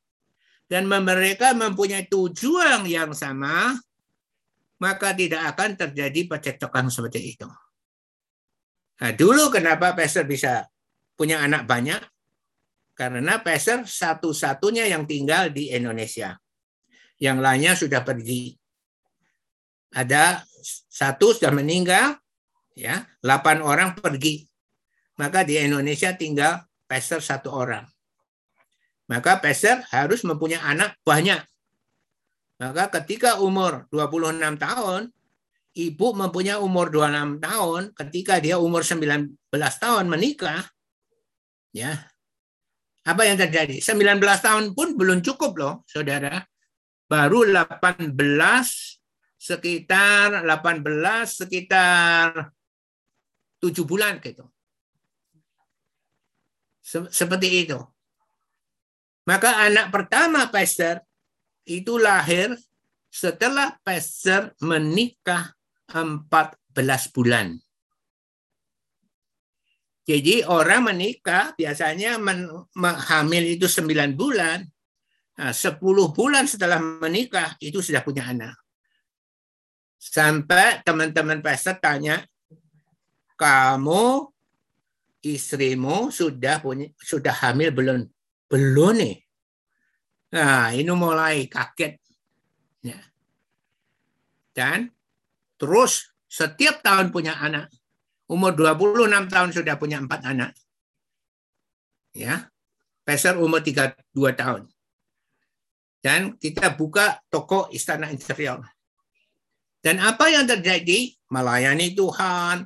dan mereka mempunyai tujuan yang sama, maka tidak akan terjadi percekcokan seperti itu. Nah, dulu kenapa Pastor bisa punya anak banyak? Karena Pastor satu-satunya yang tinggal di Indonesia. Yang lainnya sudah pergi. Ada satu sudah meninggal, ya, delapan orang pergi. Maka di Indonesia tinggal pastor satu orang. Maka pastor harus mempunyai anak banyak. Maka ketika umur 26 tahun, ibu mempunyai umur 26 tahun, ketika dia umur 19 tahun menikah, ya. Apa yang terjadi? 19 tahun pun belum cukup loh, Saudara. Baru 18 sekitar 18 sekitar 7 bulan gitu. Seperti itu. Maka anak pertama Pastor itu lahir setelah Pastor menikah 14 bulan. Jadi orang menikah biasanya men, hamil itu 9 bulan. Nah, 10 bulan setelah menikah itu sudah punya anak. Sampai teman-teman pastor tanya, kamu istrimu sudah punya sudah hamil belum? Belum nih. Nah, ini mulai kaget. Ya. Dan terus setiap tahun punya anak. Umur 26 tahun sudah punya empat anak. Ya. Peser umur 32 tahun. Dan kita buka toko Istana Interior. Dan apa yang terjadi? Melayani Tuhan,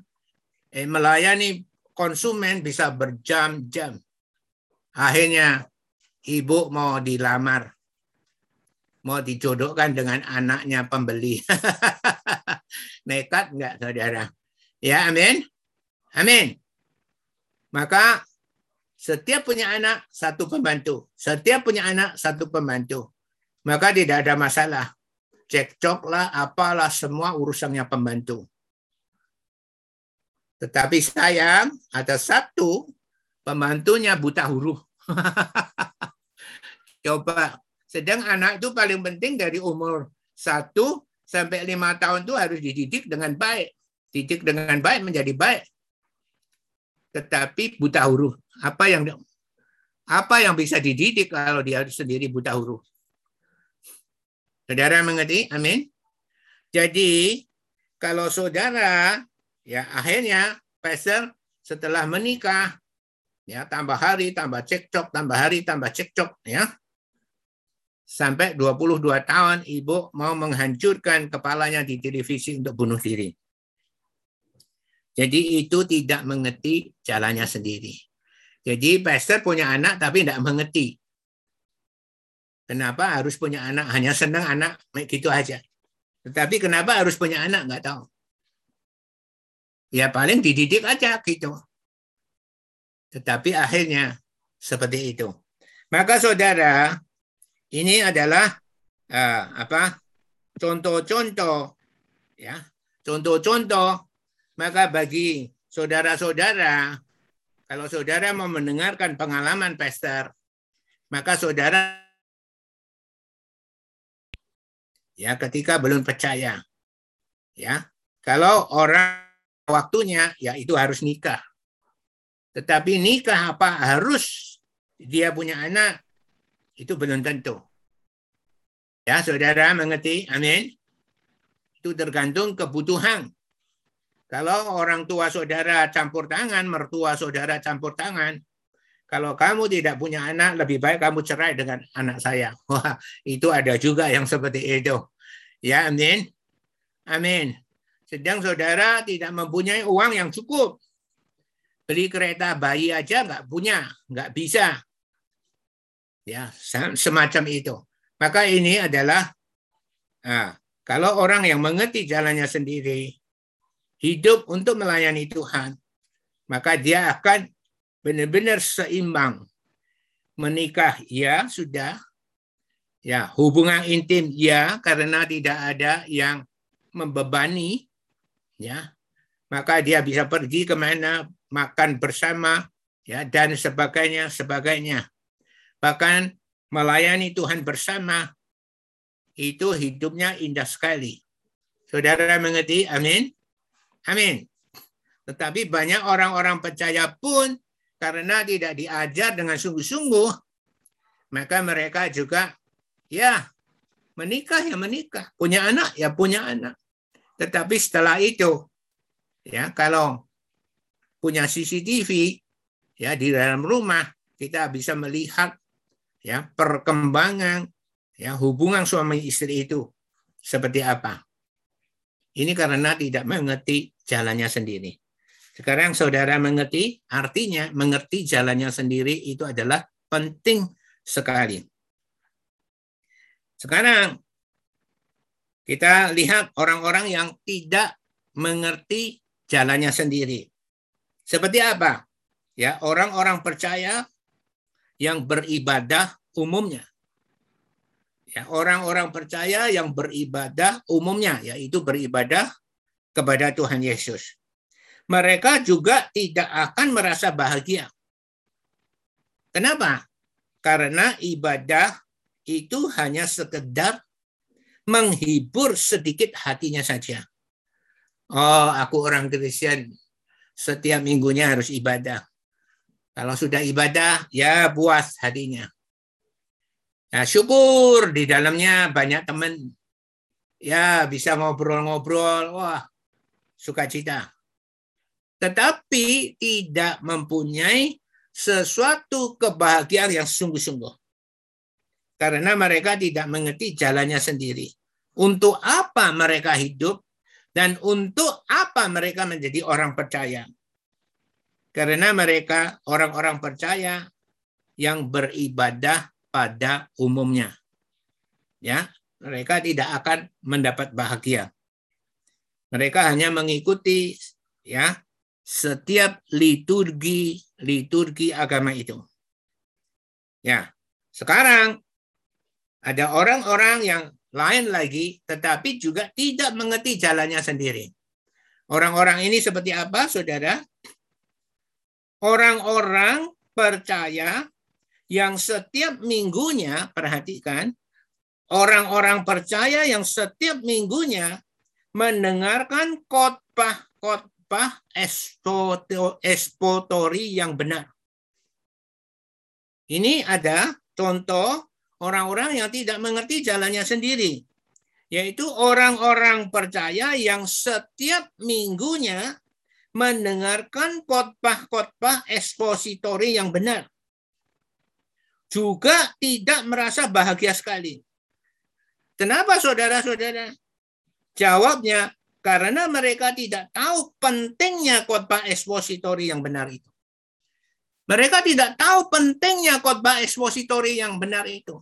eh, melayani konsumen bisa berjam-jam. Akhirnya ibu mau dilamar, mau dijodohkan dengan anaknya pembeli. Nekat enggak saudara? Ya, amin. Amin. Maka setiap punya anak satu pembantu. Setiap punya anak satu pembantu. Maka tidak ada masalah. Cekcok lah, apalah semua urusannya pembantu. Tetapi sayang ada satu pembantunya buta huruf. Coba, sedang anak itu paling penting dari umur satu sampai lima tahun itu harus dididik dengan baik. Didik dengan baik menjadi baik. Tetapi buta huruf. Apa yang apa yang bisa dididik kalau dia sendiri buta huruf? Saudara mengerti? Amin. Jadi kalau saudara ya akhirnya pastor setelah menikah ya tambah hari tambah cekcok tambah hari tambah cekcok ya sampai 22 tahun ibu mau menghancurkan kepalanya di televisi untuk bunuh diri. Jadi itu tidak mengerti jalannya sendiri. Jadi pastor punya anak tapi tidak mengerti. Kenapa harus punya anak? Hanya senang anak gitu aja. Tetapi kenapa harus punya anak? Nggak tahu. Ya paling dididik aja gitu. Tetapi akhirnya seperti itu. Maka saudara, ini adalah uh, apa contoh-contoh ya contoh-contoh maka bagi saudara-saudara kalau saudara mau mendengarkan pengalaman pastor maka saudara ya ketika belum percaya ya kalau orang waktunya ya itu harus nikah tetapi nikah apa harus dia punya anak itu belum tentu. Ya, saudara mengerti? Amin. Itu tergantung kebutuhan. Kalau orang tua saudara campur tangan, mertua saudara campur tangan, kalau kamu tidak punya anak, lebih baik kamu cerai dengan anak saya. Wah, itu ada juga yang seperti itu. Ya, amin. Amin. Sedang saudara tidak mempunyai uang yang cukup. Beli kereta bayi aja nggak punya, nggak bisa. Ya semacam itu. Maka ini adalah nah, kalau orang yang mengerti jalannya sendiri hidup untuk melayani Tuhan maka dia akan benar-benar seimbang. Menikah ya sudah. Ya hubungan intim ya karena tidak ada yang membebani ya maka dia bisa pergi ke mana makan bersama ya dan sebagainya sebagainya Bahkan melayani Tuhan bersama itu hidupnya indah sekali. Saudara mengerti? Amin. Amin. Tetapi banyak orang-orang percaya pun karena tidak diajar dengan sungguh-sungguh, maka mereka juga ya menikah ya menikah, punya anak ya punya anak. Tetapi setelah itu ya kalau punya CCTV ya di dalam rumah kita bisa melihat ya perkembangan ya hubungan suami istri itu seperti apa. Ini karena tidak mengerti jalannya sendiri. Sekarang saudara mengerti, artinya mengerti jalannya sendiri itu adalah penting sekali. Sekarang kita lihat orang-orang yang tidak mengerti jalannya sendiri. Seperti apa? Ya, orang-orang percaya yang beribadah umumnya. Ya, orang-orang percaya yang beribadah umumnya yaitu beribadah kepada Tuhan Yesus. Mereka juga tidak akan merasa bahagia. Kenapa? Karena ibadah itu hanya sekedar menghibur sedikit hatinya saja. Oh, aku orang Kristen, setiap minggunya harus ibadah. Kalau sudah ibadah, ya puas hatinya. Ya, syukur di dalamnya banyak teman. Ya, bisa ngobrol-ngobrol. Wah, sukacita. Tetapi tidak mempunyai sesuatu kebahagiaan yang sungguh-sungguh. Karena mereka tidak mengerti jalannya sendiri. Untuk apa mereka hidup dan untuk apa mereka menjadi orang percaya. Karena mereka orang-orang percaya yang beribadah pada umumnya. Ya, mereka tidak akan mendapat bahagia. Mereka hanya mengikuti ya setiap liturgi liturgi agama itu. Ya, sekarang ada orang-orang yang lain lagi, tetapi juga tidak mengerti jalannya sendiri. Orang-orang ini seperti apa, saudara? orang-orang percaya yang setiap minggunya, perhatikan, orang-orang percaya yang setiap minggunya mendengarkan khotbah-khotbah espotori yang benar. Ini ada contoh orang-orang yang tidak mengerti jalannya sendiri, yaitu orang-orang percaya yang setiap minggunya mendengarkan khotbah-khotbah ekspositori yang benar. Juga tidak merasa bahagia sekali. Kenapa saudara-saudara? Jawabnya, karena mereka tidak tahu pentingnya khotbah ekspositori yang benar itu. Mereka tidak tahu pentingnya khotbah ekspositori yang benar itu.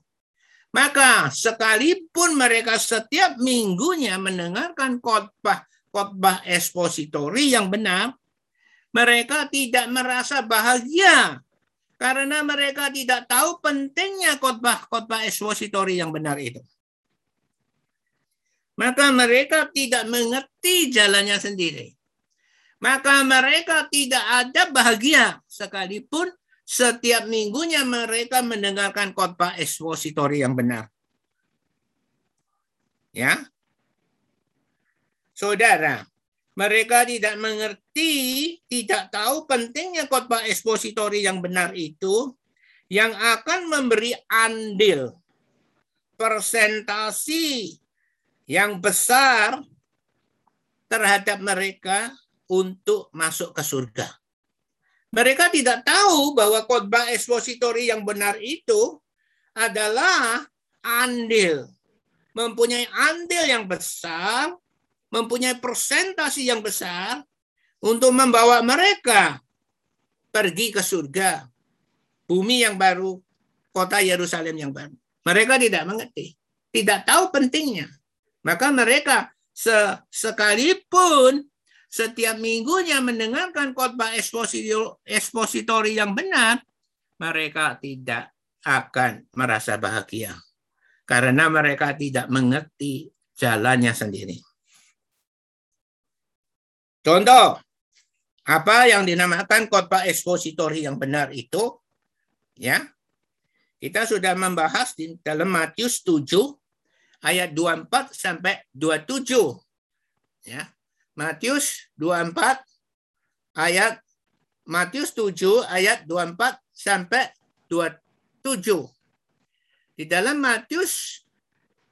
Maka sekalipun mereka setiap minggunya mendengarkan khotbah khotbah ekspositori yang benar, mereka tidak merasa bahagia karena mereka tidak tahu pentingnya khotbah-khotbah ekspositori yang benar itu. Maka mereka tidak mengerti jalannya sendiri. Maka mereka tidak ada bahagia sekalipun setiap minggunya mereka mendengarkan khotbah ekspositori yang benar. Ya, Saudara, mereka tidak mengerti, tidak tahu pentingnya khotbah ekspositori yang benar itu yang akan memberi andil persentasi yang besar terhadap mereka untuk masuk ke surga. Mereka tidak tahu bahwa khotbah ekspositori yang benar itu adalah andil, mempunyai andil yang besar mempunyai persentasi yang besar untuk membawa mereka pergi ke surga, bumi yang baru, kota Yerusalem yang baru. Mereka tidak mengerti, tidak tahu pentingnya. Maka mereka sekalipun setiap minggunya mendengarkan khotbah ekspositori yang benar, mereka tidak akan merasa bahagia. Karena mereka tidak mengerti jalannya sendiri. Contoh, apa yang dinamakan khotbah ekspositori yang benar itu, ya, kita sudah membahas di dalam Matius 7 ayat 24 sampai 27. Ya. Matius 24 ayat Matius 7 ayat 24 sampai 27. Di dalam Matius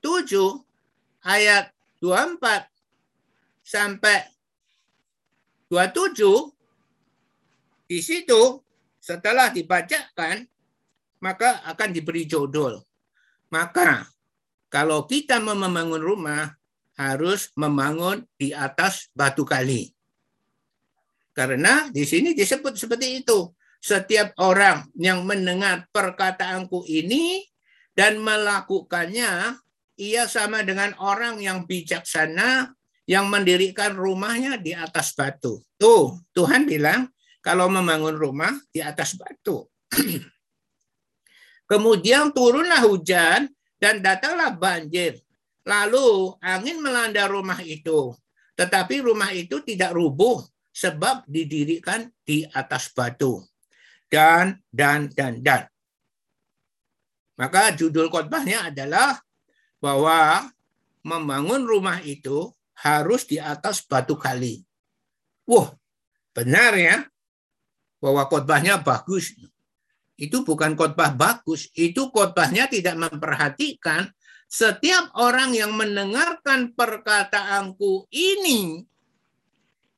7 ayat 24 sampai 27 di situ setelah dibacakan maka akan diberi jodol. Maka kalau kita mau membangun rumah harus membangun di atas batu kali. Karena di sini disebut seperti itu. Setiap orang yang mendengar perkataanku ini dan melakukannya, ia sama dengan orang yang bijaksana yang mendirikan rumahnya di atas batu. Tuh, Tuhan bilang kalau membangun rumah di atas batu. Kemudian turunlah hujan dan datanglah banjir. Lalu angin melanda rumah itu. Tetapi rumah itu tidak rubuh sebab didirikan di atas batu. Dan, dan, dan, dan. Maka judul khotbahnya adalah bahwa membangun rumah itu harus di atas batu kali. Wah, benar ya. bahwa khotbahnya bagus. Itu bukan khotbah bagus, itu khotbahnya tidak memperhatikan setiap orang yang mendengarkan perkataanku ini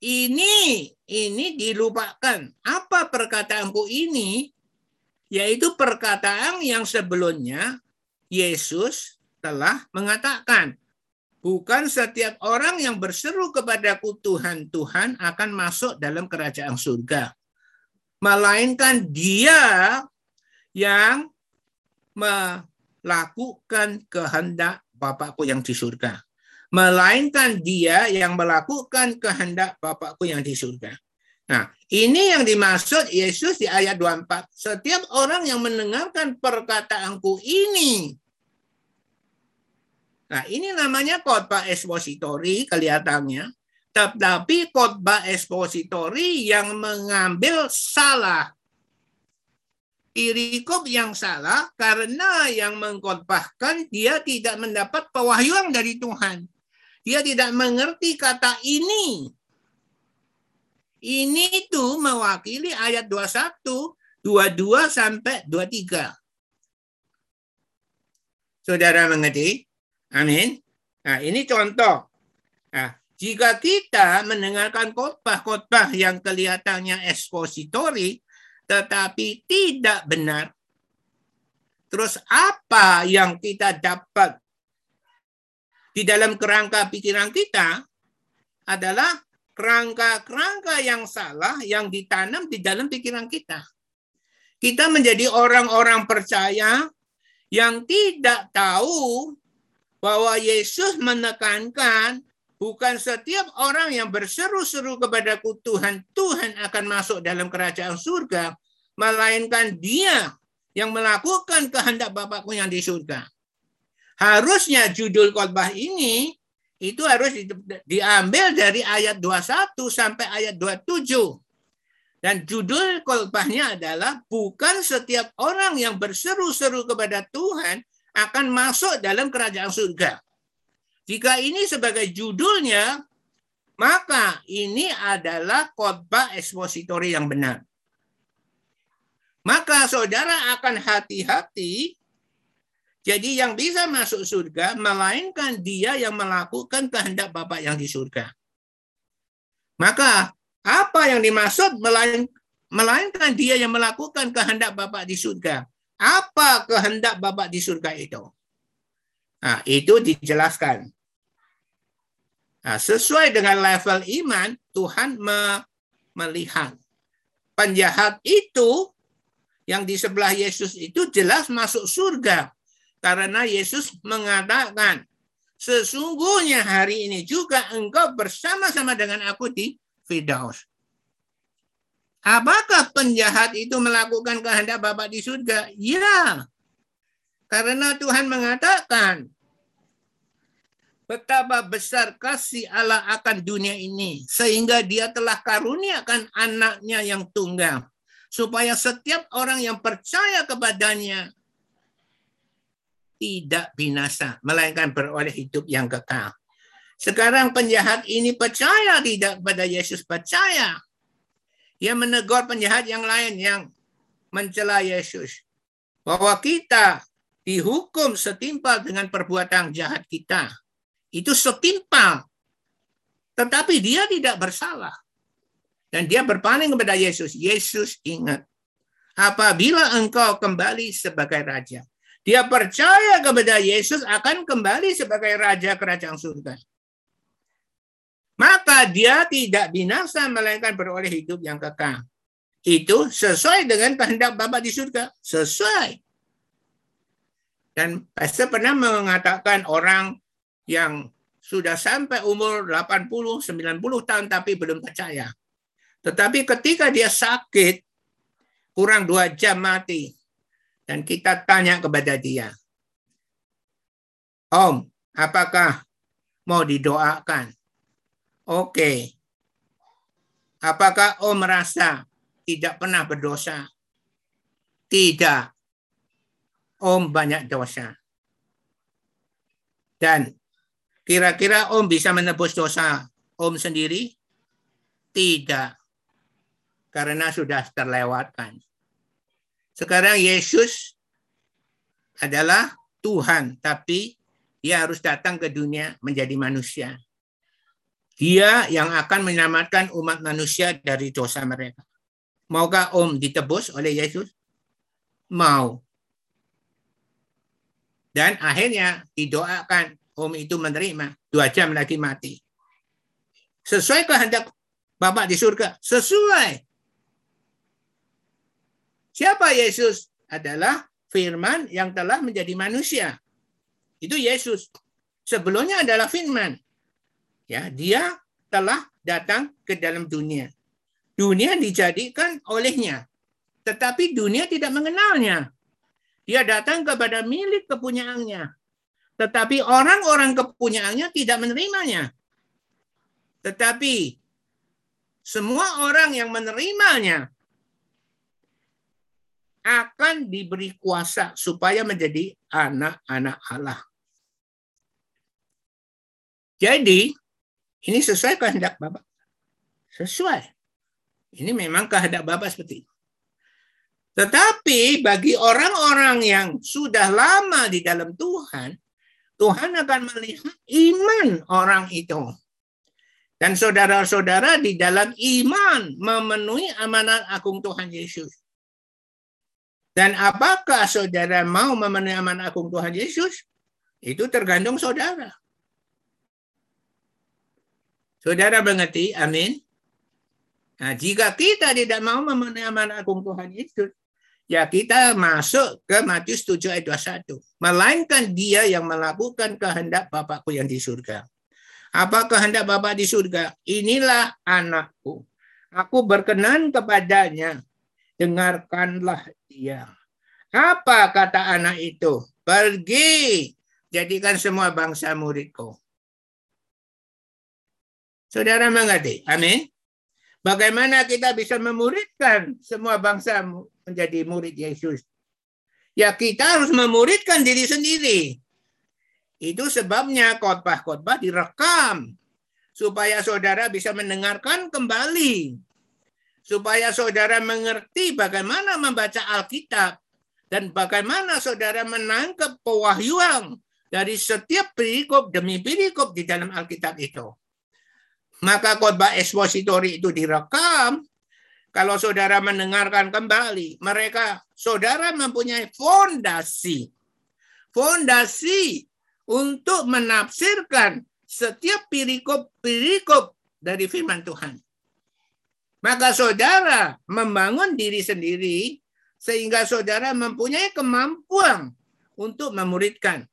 ini ini dilupakan. Apa perkataanku ini? Yaitu perkataan yang sebelumnya Yesus telah mengatakan, bukan setiap orang yang berseru kepadaku Tuhan, Tuhan akan masuk dalam kerajaan surga. Melainkan dia yang melakukan kehendak Bapakku yang di surga. Melainkan dia yang melakukan kehendak Bapakku yang di surga. Nah, ini yang dimaksud Yesus di ayat 24. Setiap orang yang mendengarkan perkataanku ini. Nah, ini namanya khotbah ekspositori kelihatannya. Tetapi khotbah ekspositori yang mengambil salah Irikop yang salah karena yang mengkhotbahkan dia tidak mendapat pewahyuan dari Tuhan. Dia tidak mengerti kata ini. Ini itu mewakili ayat 21, 22 sampai 23. Saudara mengerti? Amin. Nah, ini contoh. Nah, jika kita mendengarkan khotbah-khotbah yang kelihatannya ekspositori, tetapi tidak benar. Terus apa yang kita dapat di dalam kerangka pikiran kita adalah kerangka-kerangka yang salah yang ditanam di dalam pikiran kita. Kita menjadi orang-orang percaya yang tidak tahu bahwa Yesus menekankan Bukan setiap orang yang berseru-seru kepadaku Tuhan, Tuhan akan masuk dalam kerajaan surga. Melainkan dia yang melakukan kehendak Bapakku yang di surga. Harusnya judul khotbah ini itu harus diambil dari ayat 21 sampai ayat 27. Dan judul khotbahnya adalah bukan setiap orang yang berseru-seru kepada Tuhan akan masuk dalam kerajaan surga. Jika ini sebagai judulnya, maka ini adalah khotbah ekspositori yang benar. Maka saudara akan hati-hati jadi yang bisa masuk surga melainkan dia yang melakukan kehendak Bapak yang di surga. Maka apa yang dimaksud melainkan dia yang melakukan kehendak Bapak di surga? Apa kehendak Bapak di surga itu? Nah, itu dijelaskan. Nah, sesuai dengan level iman, Tuhan me melihat penjahat itu yang di sebelah Yesus itu jelas masuk surga karena Yesus mengatakan sesungguhnya hari ini juga engkau bersama-sama dengan aku di Firdaus. Apakah penjahat itu melakukan kehendak Bapak di surga? Ya. Karena Tuhan mengatakan betapa besar kasih Allah akan dunia ini sehingga dia telah karuniakan anaknya yang tunggal supaya setiap orang yang percaya kepadanya tidak binasa melainkan beroleh hidup yang kekal. Sekarang penjahat ini percaya tidak pada Yesus percaya. Ia menegur penjahat yang lain yang mencela Yesus bahwa kita dihukum setimpal dengan perbuatan jahat kita itu setimpal. Tetapi dia tidak bersalah. Dan dia berpaling kepada Yesus. Yesus ingat. Apabila engkau kembali sebagai raja. Dia percaya kepada Yesus akan kembali sebagai raja kerajaan surga. Maka dia tidak binasa melainkan beroleh hidup yang kekal. Itu sesuai dengan kehendak Bapa di surga. Sesuai. Dan Pastor pernah mengatakan orang yang sudah sampai umur 80, 90 tahun tapi belum percaya. Tetapi ketika dia sakit, kurang dua jam mati. Dan kita tanya kepada dia, Om, apakah mau didoakan? Oke. Apakah Om merasa tidak pernah berdosa? Tidak. Om banyak dosa. Dan Kira-kira Om bisa menebus dosa Om sendiri? Tidak. karena sudah terlewatkan. Sekarang Yesus adalah Tuhan, tapi dia harus datang ke dunia menjadi manusia. Dia yang akan menyelamatkan umat manusia dari dosa mereka. Maukah Om ditebus oleh Yesus? Mau. Dan akhirnya didoakan Om itu menerima. Dua jam lagi mati. Sesuai kehendak Bapak di surga. Sesuai. Siapa Yesus? Adalah firman yang telah menjadi manusia. Itu Yesus. Sebelumnya adalah firman. Ya, dia telah datang ke dalam dunia. Dunia dijadikan olehnya. Tetapi dunia tidak mengenalnya. Dia datang kepada milik kepunyaannya. Tetapi orang-orang kepunyaannya tidak menerimanya. Tetapi semua orang yang menerimanya akan diberi kuasa supaya menjadi anak-anak Allah. Jadi, ini sesuai kehendak Bapak. Sesuai. Ini memang kehendak Bapak seperti itu. Tetapi bagi orang-orang yang sudah lama di dalam Tuhan, Tuhan akan melihat iman orang itu. Dan saudara-saudara di dalam iman memenuhi amanat agung Tuhan Yesus. Dan apakah saudara mau memenuhi aman agung Tuhan Yesus? Itu tergantung saudara. Saudara mengerti? Amin. Nah, jika kita tidak mau memenuhi aman agung Tuhan Yesus, ya kita masuk ke Matius 7 ayat 21. Melainkan dia yang melakukan kehendak Bapakku yang di surga. Apa kehendak Bapak di surga? Inilah anakku. Aku berkenan kepadanya dengarkanlah dia. Apa kata anak itu? Pergi, jadikan semua bangsa muridku. Saudara mengerti? Amin. Bagaimana kita bisa memuridkan semua bangsa menjadi murid Yesus? Ya kita harus memuridkan diri sendiri. Itu sebabnya khotbah-khotbah direkam supaya saudara bisa mendengarkan kembali supaya saudara mengerti bagaimana membaca Alkitab dan bagaimana saudara menangkap pewahyuan dari setiap perikop demi perikop di dalam Alkitab itu. Maka khotbah ekspositori itu direkam. Kalau saudara mendengarkan kembali, mereka saudara mempunyai fondasi. Fondasi untuk menafsirkan setiap perikop-perikop dari firman Tuhan. Maka saudara membangun diri sendiri sehingga saudara mempunyai kemampuan untuk memuridkan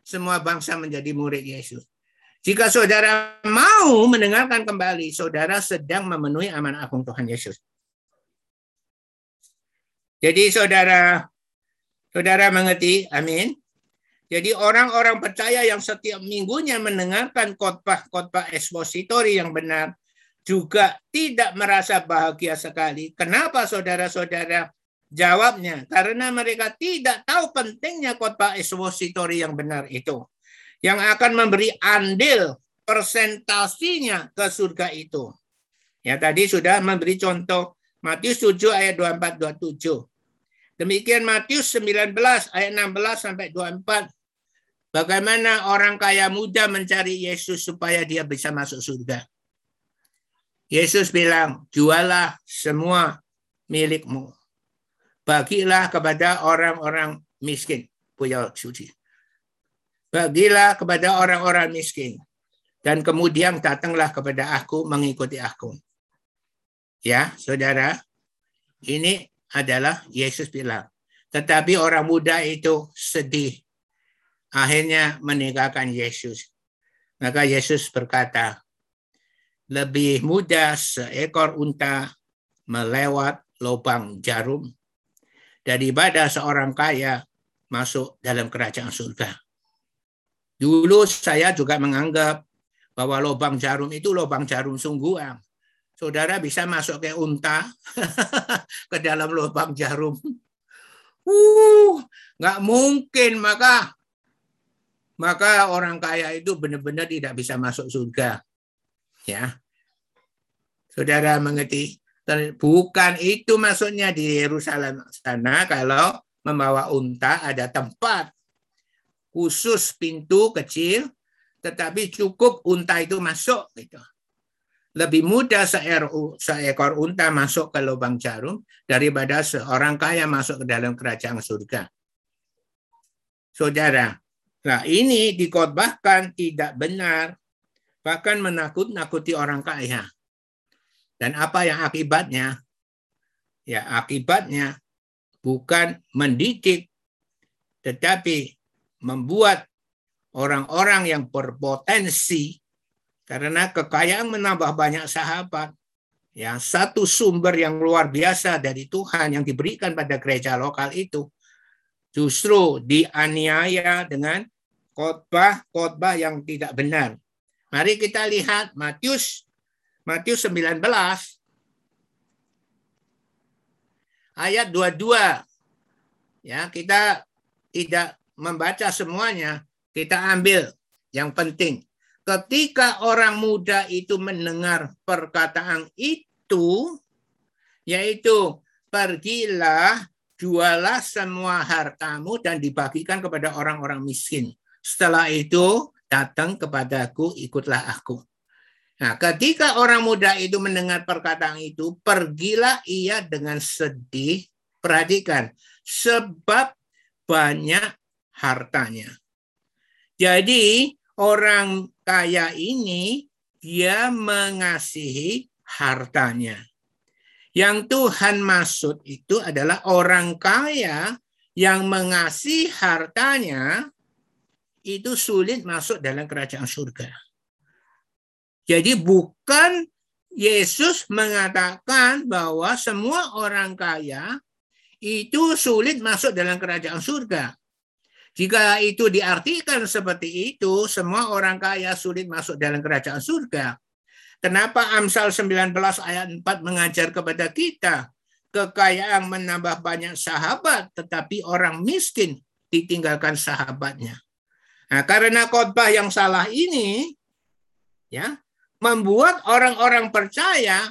semua bangsa menjadi murid Yesus. Jika saudara mau mendengarkan kembali, saudara sedang memenuhi amanah agung Tuhan Yesus. Jadi saudara saudara mengerti? Amin. Jadi orang-orang percaya yang setiap minggunya mendengarkan khotbah-khotbah ekspositori yang benar, juga tidak merasa bahagia sekali. Kenapa saudara-saudara? Jawabnya, karena mereka tidak tahu pentingnya khotbah ekspositori yang benar itu. Yang akan memberi andil persentasinya ke surga itu. Ya tadi sudah memberi contoh Matius 7 ayat 24 27. Demikian Matius 19 ayat 16 sampai 24. Bagaimana orang kaya muda mencari Yesus supaya dia bisa masuk surga. Yesus bilang, jualah semua milikmu. Bagilah kepada orang-orang miskin. Punya suci. Bagilah kepada orang-orang miskin. Dan kemudian datanglah kepada aku mengikuti aku. Ya, saudara. Ini adalah Yesus bilang. Tetapi orang muda itu sedih. Akhirnya meninggalkan Yesus. Maka Yesus berkata, lebih mudah seekor unta melewat lubang jarum daripada seorang kaya masuk dalam kerajaan surga. Dulu saya juga menganggap bahwa lubang jarum itu lubang jarum sungguhan. Saudara bisa masuk ke unta ke dalam lubang jarum. Uh, nggak mungkin maka maka orang kaya itu benar-benar tidak bisa masuk surga. Ya. Saudara mengerti? Bukan itu maksudnya di Yerusalem sana kalau membawa unta ada tempat khusus pintu kecil, tetapi cukup unta itu masuk gitu. Lebih mudah seekor unta masuk ke lubang jarum daripada seorang kaya masuk ke dalam kerajaan surga. Saudara, nah ini dikotbahkan tidak benar, bahkan menakut-nakuti orang kaya. Dan apa yang akibatnya? Ya, akibatnya bukan mendidik, tetapi membuat orang-orang yang berpotensi karena kekayaan menambah banyak sahabat. Ya, satu sumber yang luar biasa dari Tuhan yang diberikan pada gereja lokal itu justru dianiaya dengan khotbah-khotbah yang tidak benar. Mari kita lihat Matius Matius 19 ayat 22. Ya, kita tidak membaca semuanya, kita ambil yang penting. Ketika orang muda itu mendengar perkataan itu, yaitu pergilah, jualah semua hartamu dan dibagikan kepada orang-orang miskin. Setelah itu datang kepadaku, ikutlah aku. Nah, ketika orang muda itu mendengar perkataan itu, pergilah ia dengan sedih. Perhatikan, sebab banyak hartanya. Jadi, orang kaya ini dia mengasihi hartanya. Yang Tuhan maksud itu adalah orang kaya yang mengasihi hartanya itu sulit masuk dalam kerajaan surga. Jadi bukan Yesus mengatakan bahwa semua orang kaya itu sulit masuk dalam kerajaan surga. Jika itu diartikan seperti itu, semua orang kaya sulit masuk dalam kerajaan surga. Kenapa Amsal 19 ayat 4 mengajar kepada kita? Kekayaan menambah banyak sahabat, tetapi orang miskin ditinggalkan sahabatnya. Nah, karena khotbah yang salah ini, ya, membuat orang-orang percaya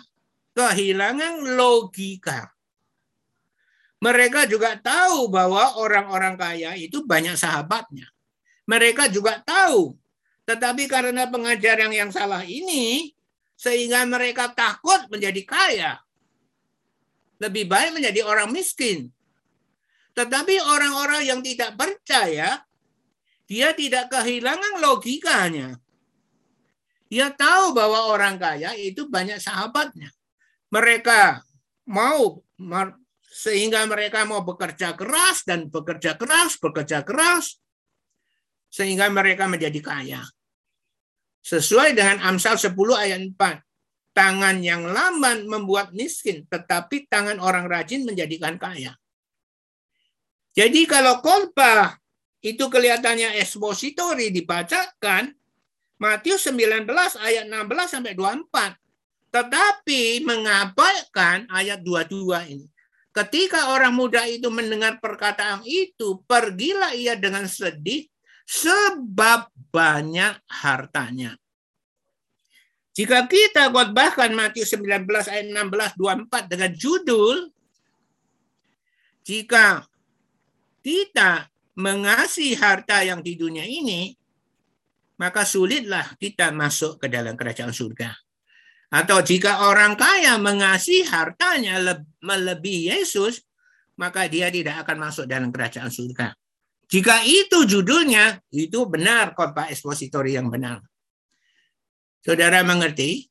kehilangan logika. Mereka juga tahu bahwa orang-orang kaya itu banyak sahabatnya. Mereka juga tahu. Tetapi karena pengajaran yang salah ini, sehingga mereka takut menjadi kaya. Lebih baik menjadi orang miskin. Tetapi orang-orang yang tidak percaya, dia tidak kehilangan logikanya. Dia tahu bahwa orang kaya itu banyak sahabatnya. Mereka mau sehingga mereka mau bekerja keras dan bekerja keras, bekerja keras, sehingga mereka menjadi kaya. Sesuai dengan Amsal 10 ayat 4. Tangan yang lamban membuat miskin, tetapi tangan orang rajin menjadikan kaya. Jadi kalau kolpa itu kelihatannya ekspositori dibacakan, Matius 19 ayat 16 sampai 24. Tetapi mengabaikan ayat 22 ini. Ketika orang muda itu mendengar perkataan itu, pergilah ia dengan sedih sebab banyak hartanya. Jika kita khotbahkan Matius 19 ayat 16 24 dengan judul jika kita mengasihi harta yang di dunia ini, maka sulitlah kita masuk ke dalam kerajaan surga. Atau jika orang kaya mengasihi hartanya melebihi Yesus, maka dia tidak akan masuk dalam kerajaan surga. Jika itu judulnya, itu benar khotbah ekspositori yang benar. Saudara mengerti?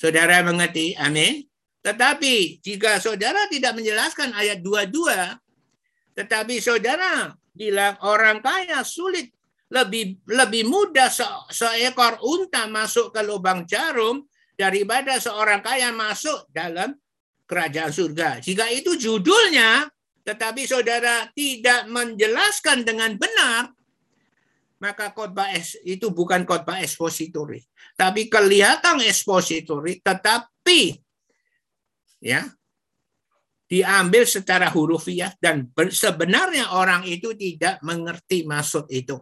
Saudara mengerti? Amin. Tetapi jika saudara tidak menjelaskan ayat 22, tetapi saudara bilang orang kaya sulit lebih lebih mudah se seekor unta masuk ke lubang jarum daripada seorang kaya masuk dalam kerajaan surga. Jika itu judulnya, tetapi saudara tidak menjelaskan dengan benar, maka khotbah itu bukan khotbah ekspositori, tapi kelihatan ekspositori, tetapi ya diambil secara hurufiah dan sebenarnya orang itu tidak mengerti maksud itu.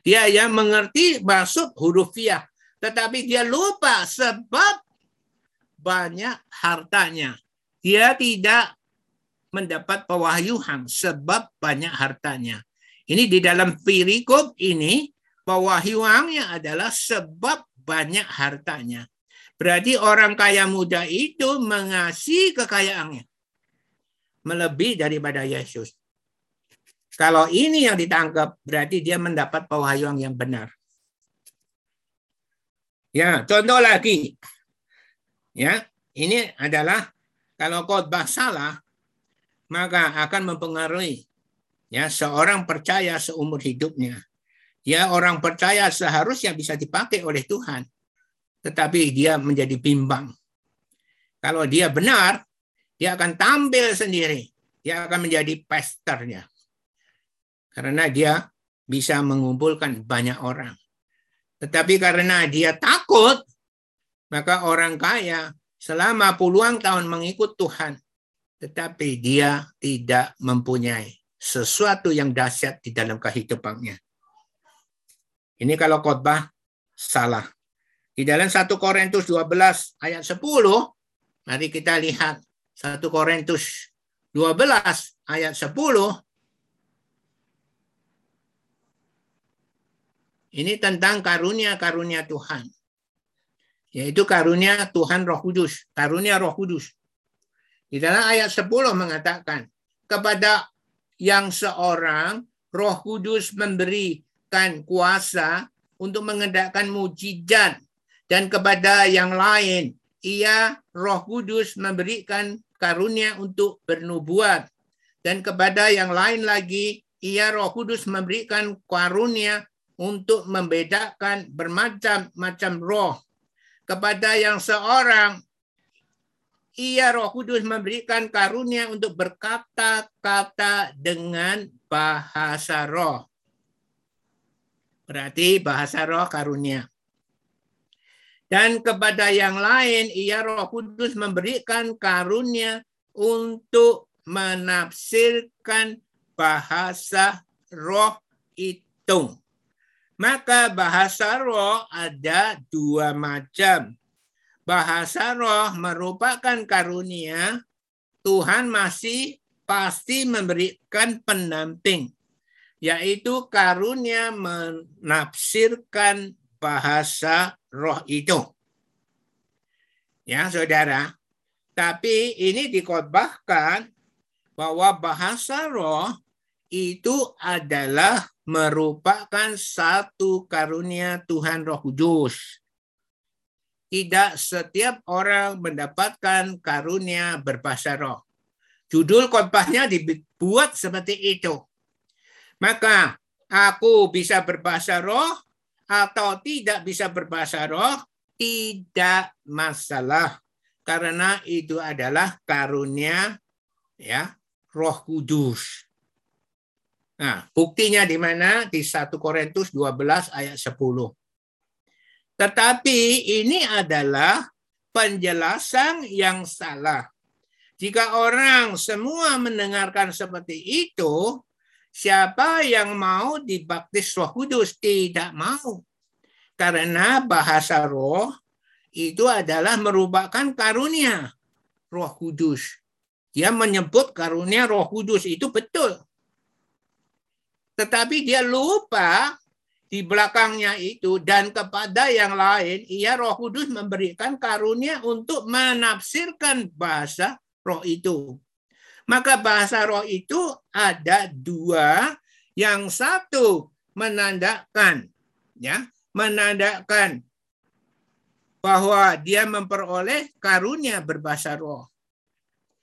Dia yang mengerti maksud hurufiah, tetapi dia lupa sebab banyak hartanya. Dia tidak mendapat pewahyuan sebab banyak hartanya. Ini di dalam perikop ini pewahyuannya adalah sebab banyak hartanya. Berarti orang kaya muda itu mengasihi kekayaannya. Melebihi daripada Yesus. Kalau ini yang ditangkap, berarti dia mendapat pewahyuan yang benar. Ya, contoh lagi. Ya, ini adalah kalau khotbah salah, maka akan mempengaruhi ya seorang percaya seumur hidupnya. Ya, orang percaya seharusnya bisa dipakai oleh Tuhan. Tetapi dia menjadi bimbang. Kalau dia benar, dia akan tampil sendiri. Dia akan menjadi pesternya. Karena dia bisa mengumpulkan banyak orang. Tetapi karena dia takut, maka orang kaya selama puluhan tahun mengikut Tuhan, tetapi dia tidak mempunyai sesuatu yang dahsyat di dalam kehidupannya. Ini kalau khotbah salah. Di dalam 1 Korintus 12 ayat 10, mari kita lihat 1 Korintus 12 ayat 10. Ini tentang karunia-karunia Tuhan yaitu karunia Tuhan Roh Kudus, karunia Roh Kudus. Di dalam ayat 10 mengatakan, kepada yang seorang Roh Kudus memberikan kuasa untuk mengedakan mujizat dan kepada yang lain ia Roh Kudus memberikan karunia untuk bernubuat dan kepada yang lain lagi ia Roh Kudus memberikan karunia untuk membedakan bermacam-macam roh kepada yang seorang ia Roh Kudus memberikan karunia untuk berkata-kata dengan bahasa roh. Berarti bahasa roh karunia. Dan kepada yang lain ia Roh Kudus memberikan karunia untuk menafsirkan bahasa roh itu. Maka bahasa roh ada dua macam. Bahasa roh merupakan karunia Tuhan masih pasti memberikan pendamping, yaitu karunia menafsirkan bahasa roh itu. Ya, saudara. Tapi ini dikotbahkan bahwa bahasa roh itu adalah merupakan satu karunia Tuhan Roh Kudus. Tidak setiap orang mendapatkan karunia berbahasa roh. Judul khotbahnya dibuat seperti itu. Maka aku bisa berbahasa roh atau tidak bisa berbahasa roh tidak masalah karena itu adalah karunia ya Roh Kudus. Nah, buktinya di mana? Di 1 Korintus 12 ayat 10. Tetapi ini adalah penjelasan yang salah. Jika orang semua mendengarkan seperti itu, siapa yang mau dibaptis Roh Kudus tidak mau. Karena bahasa roh itu adalah merupakan karunia Roh Kudus. Dia menyebut karunia Roh Kudus itu betul. Tetapi dia lupa di belakangnya itu dan kepada yang lain ia Roh Kudus memberikan karunia untuk menafsirkan bahasa roh itu. Maka bahasa roh itu ada dua, yang satu menandakan ya, menandakan bahwa dia memperoleh karunia berbahasa roh.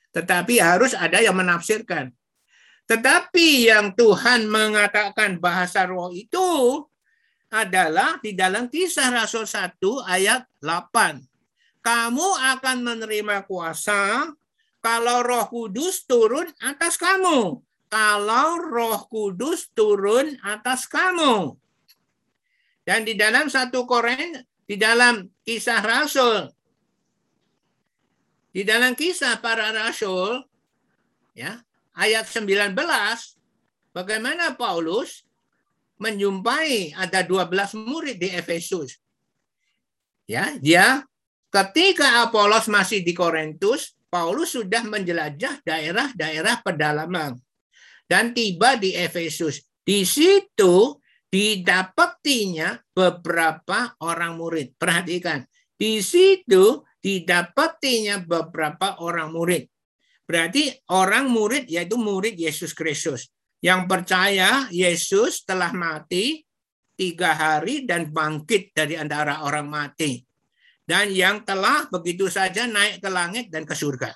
Tetapi harus ada yang menafsirkan. Tetapi yang Tuhan mengatakan bahasa roh itu adalah di dalam kisah Rasul 1 ayat 8. Kamu akan menerima kuasa kalau roh kudus turun atas kamu. Kalau roh kudus turun atas kamu. Dan di dalam satu Korintus, di dalam kisah Rasul, di dalam kisah para Rasul, ya ayat 19 bagaimana Paulus menjumpai ada 12 murid di Efesus. Ya, dia ketika Apolos masih di Korintus, Paulus sudah menjelajah daerah-daerah pedalaman dan tiba di Efesus. Di situ didapatinya beberapa orang murid. Perhatikan, di situ didapatinya beberapa orang murid. Berarti orang murid yaitu murid Yesus Kristus yang percaya Yesus telah mati tiga hari dan bangkit dari antara orang mati. Dan yang telah begitu saja naik ke langit dan ke surga.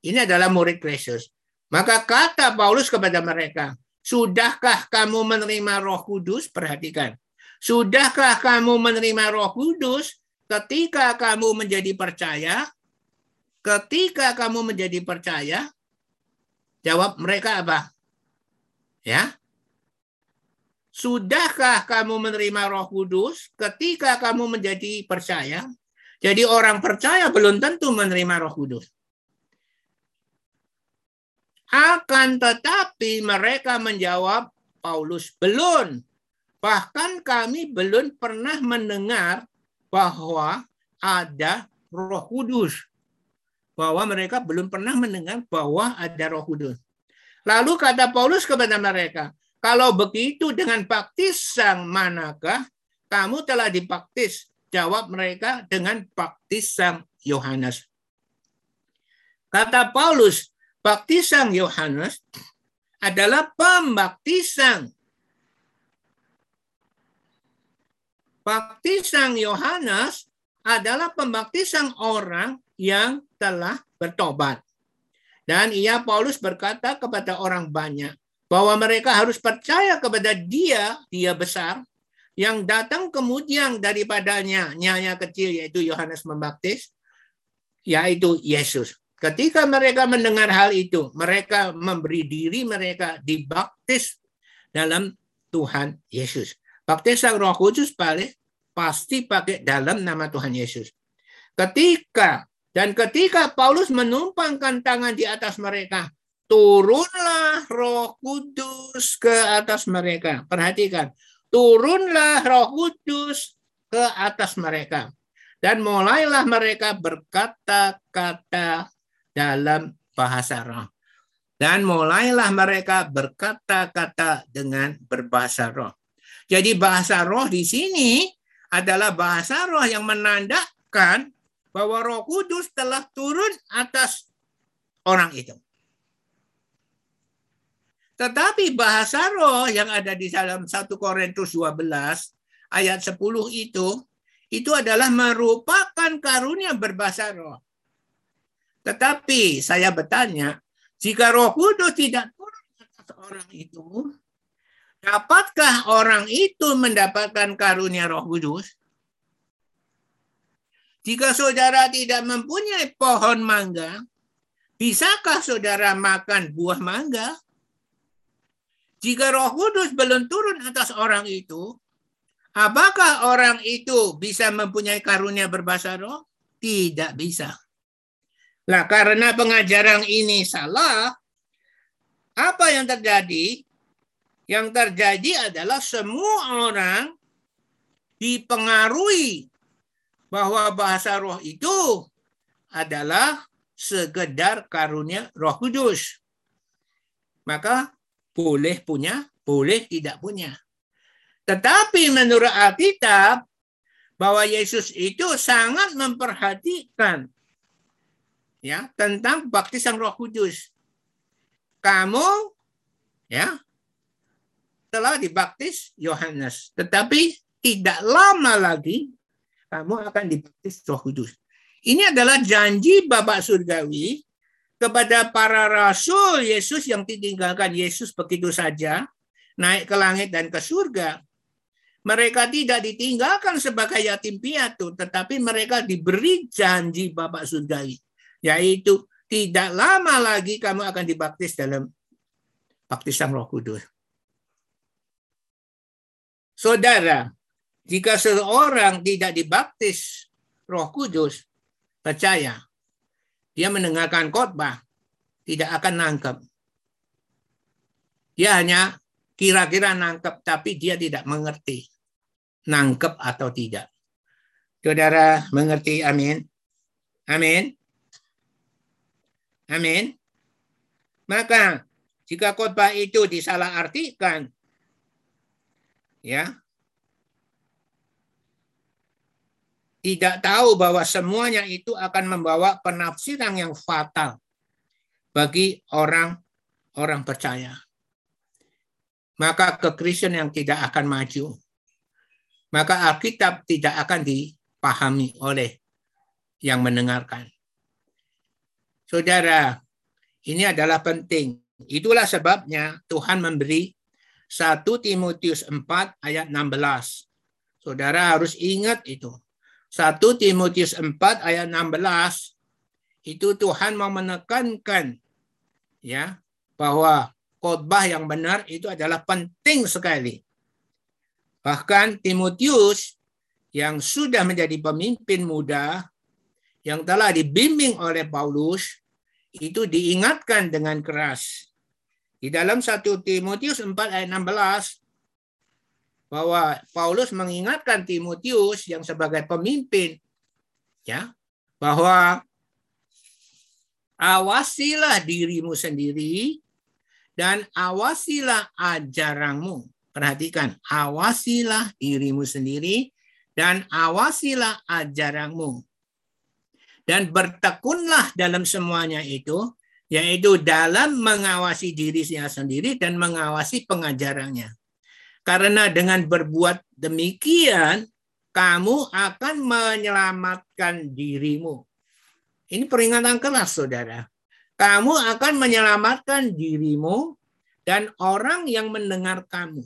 Ini adalah murid Kristus. Maka kata Paulus kepada mereka, Sudahkah kamu menerima roh kudus? Perhatikan. Sudahkah kamu menerima roh kudus ketika kamu menjadi percaya? Ketika kamu menjadi percaya, jawab mereka apa? Ya. Sudahkah kamu menerima Roh Kudus ketika kamu menjadi percaya? Jadi orang percaya belum tentu menerima Roh Kudus. Akan tetapi mereka menjawab Paulus belum. Bahkan kami belum pernah mendengar bahwa ada Roh Kudus bahwa mereka belum pernah mendengar bahwa ada Roh Kudus. Lalu kata Paulus kepada mereka, kalau begitu dengan baptisan manakah kamu telah dibaptis? Jawab mereka dengan baptisan Yohanes. Kata Paulus, baptisan Yohanes adalah pembaptisan. Baptisan Yohanes adalah pembaptisan orang yang telah bertobat. Dan ia Paulus berkata kepada orang banyak bahwa mereka harus percaya kepada dia, dia besar, yang datang kemudian daripadanya, nyanya kecil yaitu Yohanes Membaptis, yaitu Yesus. Ketika mereka mendengar hal itu, mereka memberi diri mereka dibaptis dalam Tuhan Yesus. Baptisan Roh Kudus pasti pakai dalam nama Tuhan Yesus. Ketika dan ketika Paulus menumpangkan tangan di atas mereka, turunlah Roh Kudus ke atas mereka. Perhatikan, turunlah Roh Kudus ke atas mereka. Dan mulailah mereka berkata-kata dalam bahasa roh. Dan mulailah mereka berkata-kata dengan berbahasa roh. Jadi bahasa roh di sini adalah bahasa roh yang menandakan bahwa Roh Kudus telah turun atas orang itu. Tetapi bahasa roh yang ada di dalam 1 Korintus 12 ayat 10 itu itu adalah merupakan karunia berbahasa roh. Tetapi saya bertanya, jika Roh Kudus tidak turun atas orang itu, dapatkah orang itu mendapatkan karunia Roh Kudus? Jika saudara tidak mempunyai pohon mangga, bisakah saudara makan buah mangga? Jika Roh Kudus belum turun atas orang itu, apakah orang itu bisa mempunyai karunia berbahasa roh? Tidak bisa. Nah, karena pengajaran ini salah, apa yang terjadi? Yang terjadi adalah semua orang dipengaruhi bahwa bahasa roh itu adalah sekedar karunia roh kudus. Maka boleh punya, boleh tidak punya. Tetapi menurut Alkitab, bahwa Yesus itu sangat memperhatikan ya tentang baptisan Roh Kudus. Kamu ya telah dibaptis Yohanes, tetapi tidak lama lagi kamu akan dibaptis Roh Kudus. Ini adalah janji Bapak Surgawi kepada para rasul Yesus yang ditinggalkan Yesus begitu saja, naik ke langit dan ke surga. Mereka tidak ditinggalkan sebagai yatim piatu, tetapi mereka diberi janji Bapak Surgawi, yaitu tidak lama lagi kamu akan dibaptis dalam baptisan Roh Kudus. Saudara, jika seseorang tidak dibaptis Roh Kudus, percaya dia mendengarkan khotbah tidak akan nangkep. Dia hanya kira-kira nangkep tapi dia tidak mengerti nangkep atau tidak. Saudara mengerti amin? Amin. Amin. Maka jika khotbah itu disalahartikan ya tidak tahu bahwa semuanya itu akan membawa penafsiran yang fatal bagi orang-orang percaya. Maka kekristian yang tidak akan maju. Maka Alkitab tidak akan dipahami oleh yang mendengarkan. Saudara, ini adalah penting. Itulah sebabnya Tuhan memberi 1 Timotius 4 ayat 16. Saudara harus ingat itu. 1 Timotius 4 ayat 16 itu Tuhan mau menekankan ya bahwa khotbah yang benar itu adalah penting sekali. Bahkan Timotius yang sudah menjadi pemimpin muda yang telah dibimbing oleh Paulus itu diingatkan dengan keras. Di dalam 1 Timotius 4 ayat 16 bahwa Paulus mengingatkan Timotius yang sebagai pemimpin ya bahwa awasilah dirimu sendiri dan awasilah ajaranmu. Perhatikan, awasilah dirimu sendiri dan awasilah ajaranmu. Dan bertekunlah dalam semuanya itu, yaitu dalam mengawasi dirinya sendiri dan mengawasi pengajarannya. Karena dengan berbuat demikian, kamu akan menyelamatkan dirimu. Ini peringatan keras, saudara. Kamu akan menyelamatkan dirimu dan orang yang mendengar kamu.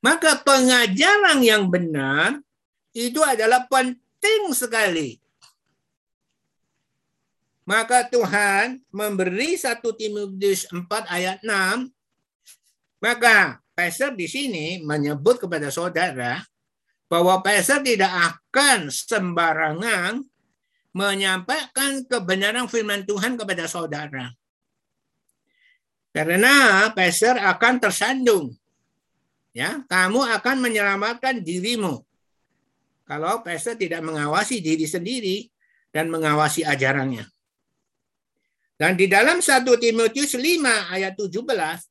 Maka pengajaran yang benar itu adalah penting sekali. Maka Tuhan memberi satu Timotius 4 ayat 6. Maka Pastor di sini menyebut kepada saudara bahwa Pastor tidak akan sembarangan menyampaikan kebenaran firman Tuhan kepada saudara. Karena Pastor akan tersandung. Ya, kamu akan menyelamatkan dirimu. Kalau Pastor tidak mengawasi diri sendiri dan mengawasi ajarannya. Dan di dalam 1 Timotius 5 ayat 17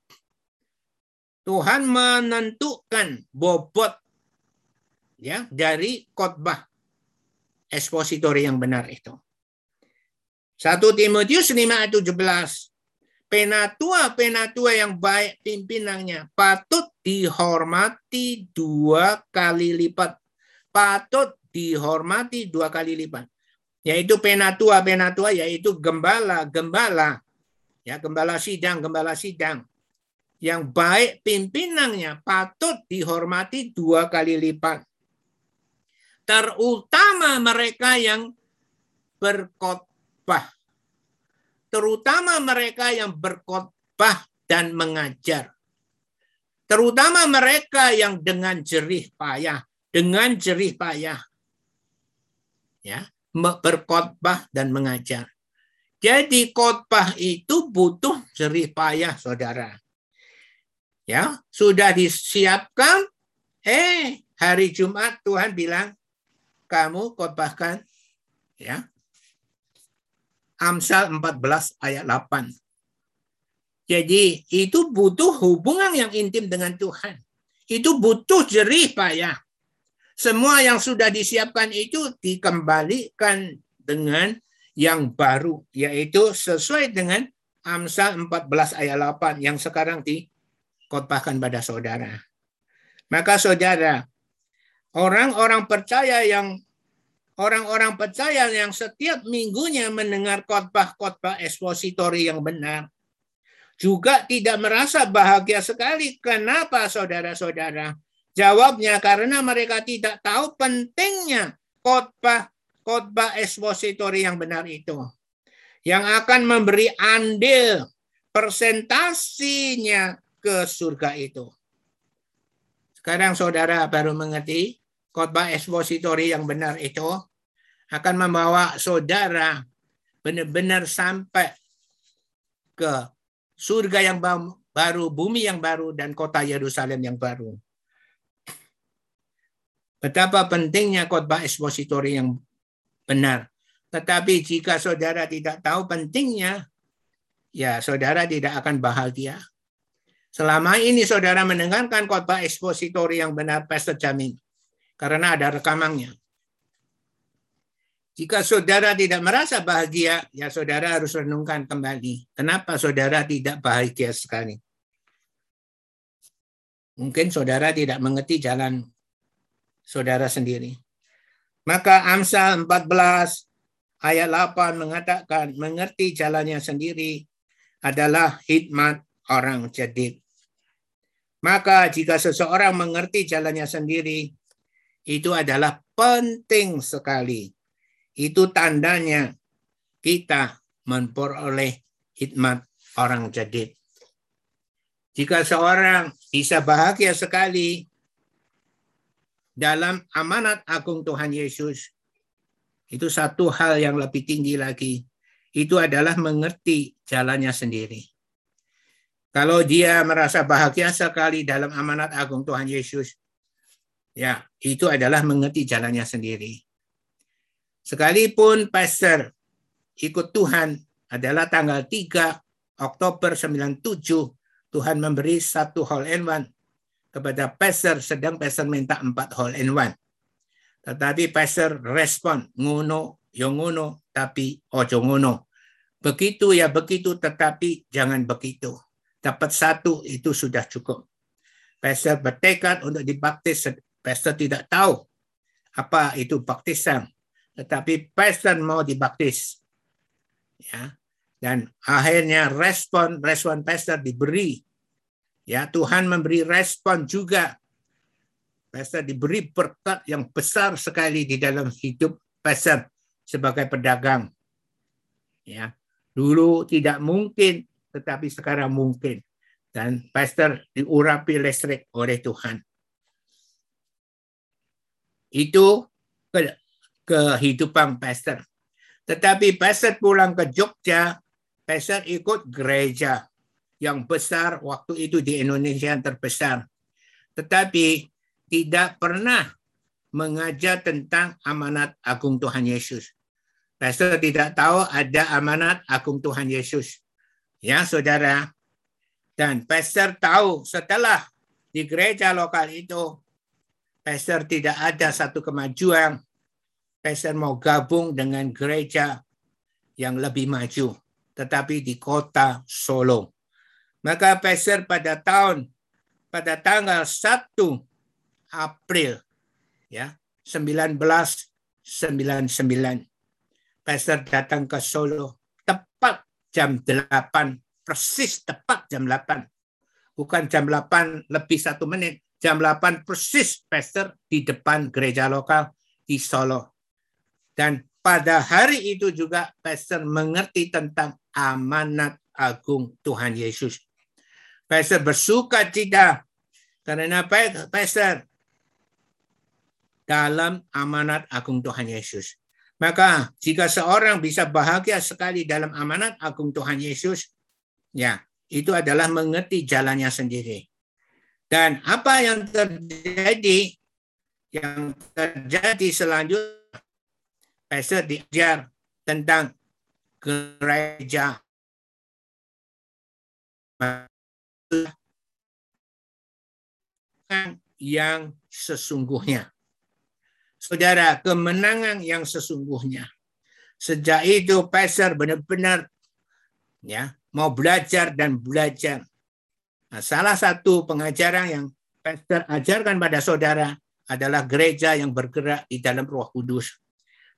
Tuhan menentukan bobot ya dari khotbah ekspositori yang benar itu. 1 Timotius 5 ayat 17. Penatua-penatua yang baik pimpinannya patut dihormati dua kali lipat. Patut dihormati dua kali lipat. Yaitu penatua-penatua yaitu gembala-gembala. Ya, gembala sidang, gembala sidang yang baik pimpinannya patut dihormati dua kali lipat. Terutama mereka yang berkhotbah. Terutama mereka yang berkhotbah dan mengajar. Terutama mereka yang dengan jerih payah, dengan jerih payah. Ya, berkhotbah dan mengajar. Jadi khotbah itu butuh jerih payah, Saudara ya sudah disiapkan? Eh hari Jumat Tuhan bilang kamu khotbahkan ya. Amsal 14 ayat 8 jadi itu butuh hubungan yang intim dengan Tuhan. Itu butuh jerih payah semua yang sudah disiapkan itu dikembalikan dengan yang baru yaitu sesuai dengan Amsal 14 ayat 8 yang sekarang di khotbahkan pada saudara. Maka saudara, orang-orang percaya yang orang-orang percaya yang setiap minggunya mendengar khotbah-khotbah ekspositori yang benar juga tidak merasa bahagia sekali. Kenapa saudara-saudara? Jawabnya karena mereka tidak tahu pentingnya khotbah ekspositori yang benar itu. Yang akan memberi andil persentasinya ke surga itu. Sekarang saudara baru mengerti khotbah ekspositori yang benar itu akan membawa saudara benar-benar sampai ke surga yang baru, bumi yang baru, dan kota Yerusalem yang baru. Betapa pentingnya khotbah ekspositori yang benar. Tetapi jika saudara tidak tahu pentingnya, ya saudara tidak akan bahagia. Selama ini saudara mendengarkan khotbah ekspositori yang benar, Pastor Jamin. Karena ada rekamannya. Jika saudara tidak merasa bahagia, ya saudara harus renungkan kembali. Kenapa saudara tidak bahagia sekali? Mungkin saudara tidak mengerti jalan saudara sendiri. Maka Amsal 14 ayat 8 mengatakan mengerti jalannya sendiri adalah hikmat orang cerdik. Maka jika seseorang mengerti jalannya sendiri, itu adalah penting sekali. Itu tandanya kita memperoleh hikmat orang cerdik. Jika seorang bisa bahagia sekali dalam amanat agung Tuhan Yesus. Itu satu hal yang lebih tinggi lagi. Itu adalah mengerti jalannya sendiri. Kalau dia merasa bahagia sekali dalam amanat agung Tuhan Yesus, ya itu adalah mengerti jalannya sendiri. Sekalipun pastor ikut Tuhan adalah tanggal 3 Oktober 97, Tuhan memberi satu hall and one kepada pastor sedang pastor minta empat hole in one. Tetapi pastor respon ngono yo ngono tapi ojo ngono. Begitu ya begitu tetapi jangan begitu. Dapat satu itu sudah cukup. Pastor bertekad untuk dibaptis. Pastor tidak tahu apa itu baptisan. Tetapi pastor mau dibaptis. Ya. Dan akhirnya respon respon pastor diberi Ya, Tuhan memberi respon juga. Pastor diberi berkat yang besar sekali di dalam hidup pastor sebagai pedagang. Ya, dulu tidak mungkin, tetapi sekarang mungkin. Dan pastor diurapi listrik oleh Tuhan. Itu ke, kehidupan pastor. Tetapi pastor pulang ke Jogja, pastor ikut gereja yang besar waktu itu di Indonesia yang terbesar. Tetapi tidak pernah mengajar tentang amanat agung Tuhan Yesus. Pastor tidak tahu ada amanat agung Tuhan Yesus. Ya, saudara. Dan pastor tahu setelah di gereja lokal itu, pastor tidak ada satu kemajuan. Pastor mau gabung dengan gereja yang lebih maju, tetapi di kota Solo. Maka Pastor pada tahun pada tanggal 1 April ya 1999 Pastor datang ke Solo jam 8 persis tepat jam 8 bukan jam 8 lebih satu menit. Jam 8 persis Pastor di depan gereja lokal di Solo. Dan pada hari itu juga Pastor mengerti tentang amanat agung Tuhan Yesus. Pastor bersuka cita karena Pastor dalam amanat agung Tuhan Yesus. Maka jika seorang bisa bahagia sekali dalam amanat agung Tuhan Yesus, ya itu adalah mengerti jalannya sendiri. Dan apa yang terjadi, yang terjadi selanjutnya, Pastor diajar tentang gereja yang sesungguhnya. Saudara, kemenangan yang sesungguhnya. Sejak itu pastor benar-benar ya mau belajar dan belajar. Nah, salah satu pengajaran yang pastor ajarkan pada saudara adalah gereja yang bergerak di dalam Roh Kudus.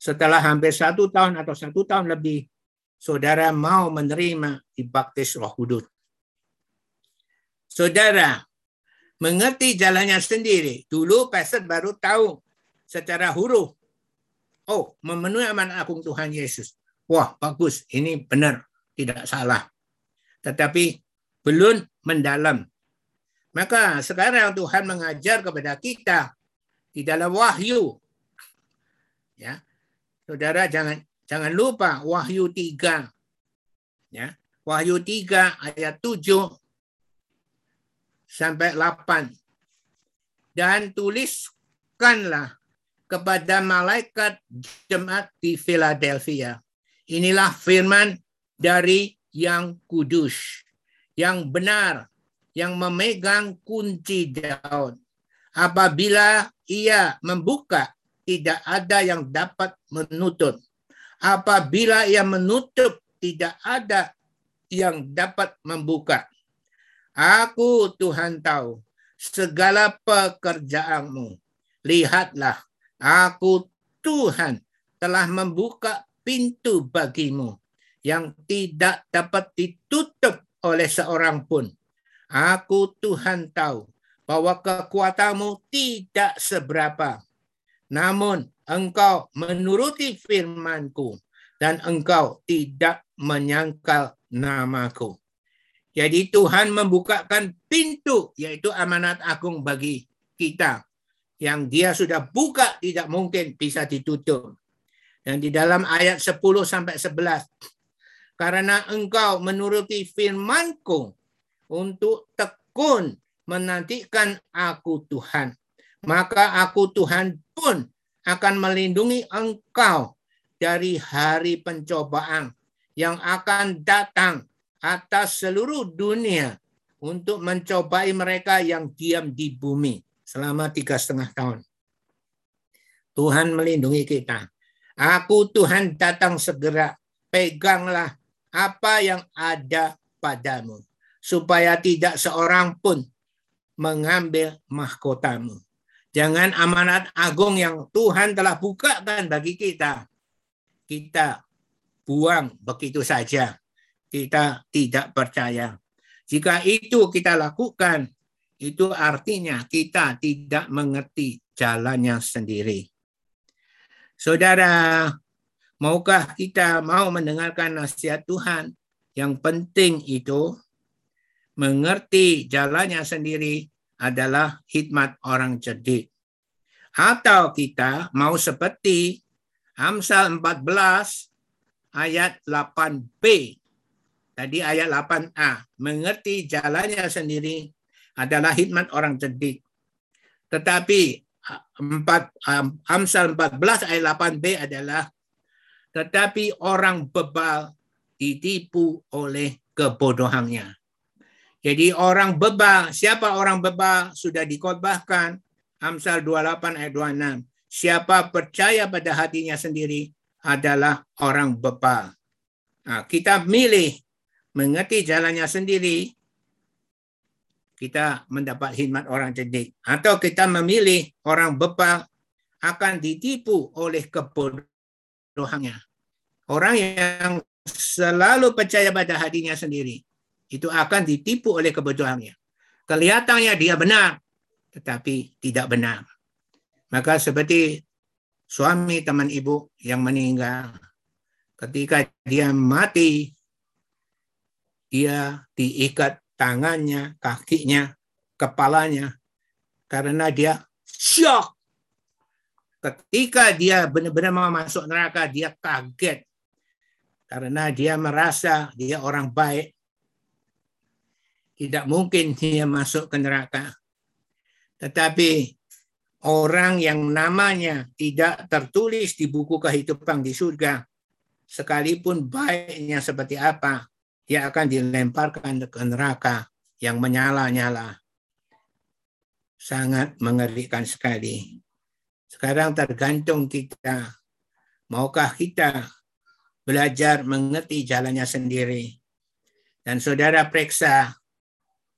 Setelah hampir satu tahun atau satu tahun lebih, saudara mau menerima dibaptis Roh Kudus. Saudara, mengerti jalannya sendiri. Dulu pastor baru tahu secara huruf. Oh, memenuhi amanat agung Tuhan Yesus. Wah, bagus. Ini benar. Tidak salah. Tetapi belum mendalam. Maka sekarang Tuhan mengajar kepada kita di dalam wahyu. Ya. Saudara jangan jangan lupa wahyu 3. Ya. Wahyu 3 ayat 7 sampai 8. Dan tulis katakanlah kepada malaikat jemaat di Philadelphia. Inilah firman dari yang kudus, yang benar, yang memegang kunci Daud. Apabila ia membuka, tidak ada yang dapat menutup. Apabila ia menutup, tidak ada yang dapat membuka. Aku Tuhan tahu segala pekerjaanmu. Lihatlah, aku Tuhan telah membuka pintu bagimu yang tidak dapat ditutup oleh seorang pun. Aku Tuhan tahu bahwa kekuatanmu tidak seberapa. Namun engkau menuruti firmanku dan engkau tidak menyangkal namaku. Jadi Tuhan membukakan pintu yaitu amanat agung bagi kita yang dia sudah buka tidak mungkin bisa ditutup. Dan di dalam ayat 10 sampai 11 karena engkau menuruti firmanku untuk tekun menantikan aku Tuhan. Maka aku Tuhan pun akan melindungi engkau dari hari pencobaan yang akan datang atas seluruh dunia untuk mencobai mereka yang diam di bumi selama tiga setengah tahun. Tuhan melindungi kita. Aku Tuhan datang segera. Peganglah apa yang ada padamu. Supaya tidak seorang pun mengambil mahkotamu. Jangan amanat agung yang Tuhan telah bukakan bagi kita. Kita buang begitu saja kita tidak percaya. Jika itu kita lakukan, itu artinya kita tidak mengerti jalannya sendiri. Saudara, maukah kita mau mendengarkan nasihat Tuhan? Yang penting itu mengerti jalannya sendiri adalah hikmat orang cerdik. Atau kita mau seperti Amsal 14 ayat 8b Tadi ayat 8a, mengerti jalannya sendiri adalah hikmat orang cerdik. Tetapi 4 Amsal 14 ayat 8b adalah tetapi orang bebal ditipu oleh kebodohannya. Jadi orang bebal, siapa orang bebal sudah dikhotbahkan Amsal 28 ayat 26. Siapa percaya pada hatinya sendiri adalah orang bebal. Nah, kita milih mengerti jalannya sendiri, kita mendapat khidmat orang cerdik. Atau kita memilih orang bebal akan ditipu oleh kebodohannya. Orang yang selalu percaya pada hatinya sendiri, itu akan ditipu oleh kebodohannya. Kelihatannya dia benar, tetapi tidak benar. Maka seperti suami teman ibu yang meninggal, ketika dia mati dia diikat tangannya, kakinya, kepalanya karena dia shock. Ketika dia benar-benar mau masuk neraka, dia kaget karena dia merasa dia orang baik. Tidak mungkin dia masuk ke neraka. Tetapi orang yang namanya tidak tertulis di buku kehidupan di surga, sekalipun baiknya seperti apa, dia akan dilemparkan ke neraka yang menyala-nyala. Sangat mengerikan sekali. Sekarang tergantung kita. Maukah kita belajar mengerti jalannya sendiri? Dan saudara periksa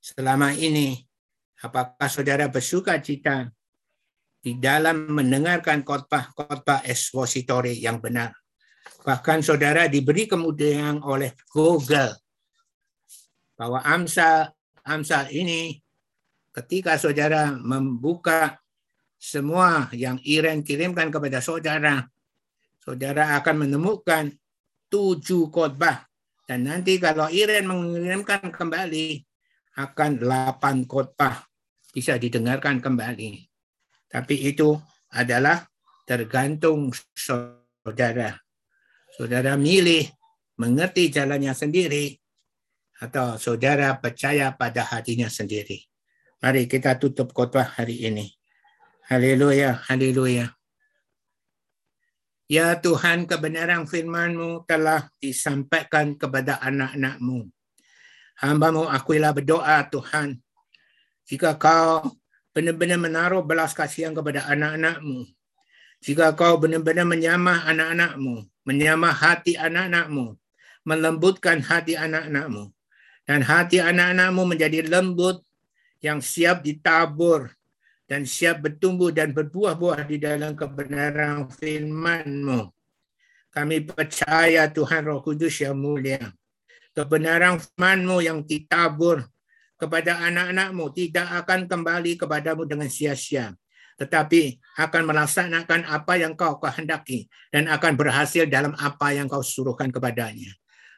selama ini, apakah saudara bersuka cita di dalam mendengarkan khotbah-khotbah ekspositori yang benar? Bahkan saudara diberi kemudian oleh Google bahwa Amsal Amsal ini ketika saudara membuka semua yang Iren kirimkan kepada saudara, saudara akan menemukan tujuh khotbah. Dan nanti kalau Iren mengirimkan kembali, akan delapan khotbah bisa didengarkan kembali. Tapi itu adalah tergantung saudara. Saudara milih mengerti jalannya sendiri atau saudara percaya pada hatinya sendiri. Mari kita tutup khotbah hari ini. Haleluya, haleluya. Ya Tuhan, kebenaran firman-Mu telah disampaikan kepada anak-anak-Mu. Hamba-Mu akuilah berdoa Tuhan. Jika kau benar-benar menaruh belas kasihan kepada anak-anak-Mu. Jika kau benar-benar menyamah anak-anak-Mu. Menyamah hati anak-anak-Mu. Melembutkan hati anak-anak-Mu. Dan hati anak-anak-Mu menjadi lembut yang siap ditabur dan siap bertumbuh dan berbuah-buah di dalam kebenaran firman-Mu. Kami percaya Tuhan Roh Kudus yang mulia. Kebenaran firman-Mu yang ditabur kepada anak-anak-Mu tidak akan kembali kepadamu dengan sia-sia. Tetapi akan melaksanakan apa yang kau kehendaki dan akan berhasil dalam apa yang kau suruhkan kepadanya.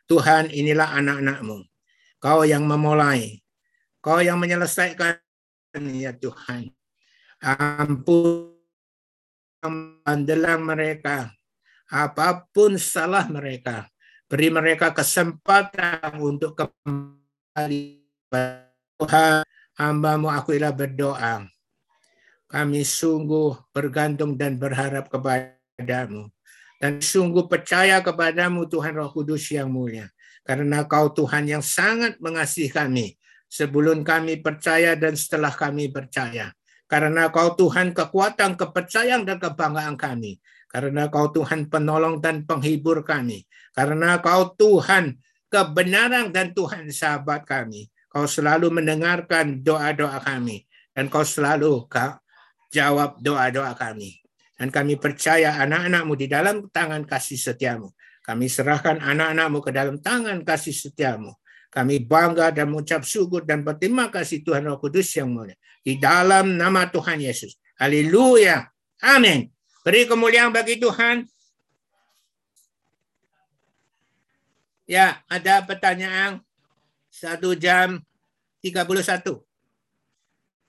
Tuhan inilah anak-anak-Mu. Kau yang memulai. Kau yang menyelesaikan ya Tuhan ampun andalan mereka apa pun salah mereka beri mereka kesempatan untuk kembali Tuhan hambamu akuilah berdoa kami sungguh bergantung dan berharap kepadamu dan sungguh percaya kepadamu Tuhan Roh Kudus yang mulia karena kau Tuhan yang sangat mengasihi kami sebelum kami percaya dan setelah kami percaya karena kau Tuhan kekuatan, kepercayaan, dan kebanggaan kami. Karena kau Tuhan penolong dan penghibur kami. Karena kau Tuhan kebenaran dan Tuhan sahabat kami. Kau selalu mendengarkan doa-doa kami. Dan kau selalu jawab doa-doa kami. Dan kami percaya anak-anakmu di dalam tangan kasih setiamu. Kami serahkan anak-anakmu ke dalam tangan kasih setiamu. Kami bangga dan mengucap syukur dan berterima kasih Tuhan Roh Kudus yang mulia. Di dalam nama Tuhan Yesus. Haleluya. Amin. Beri kemuliaan bagi Tuhan. Ya, ada pertanyaan. Satu jam 31.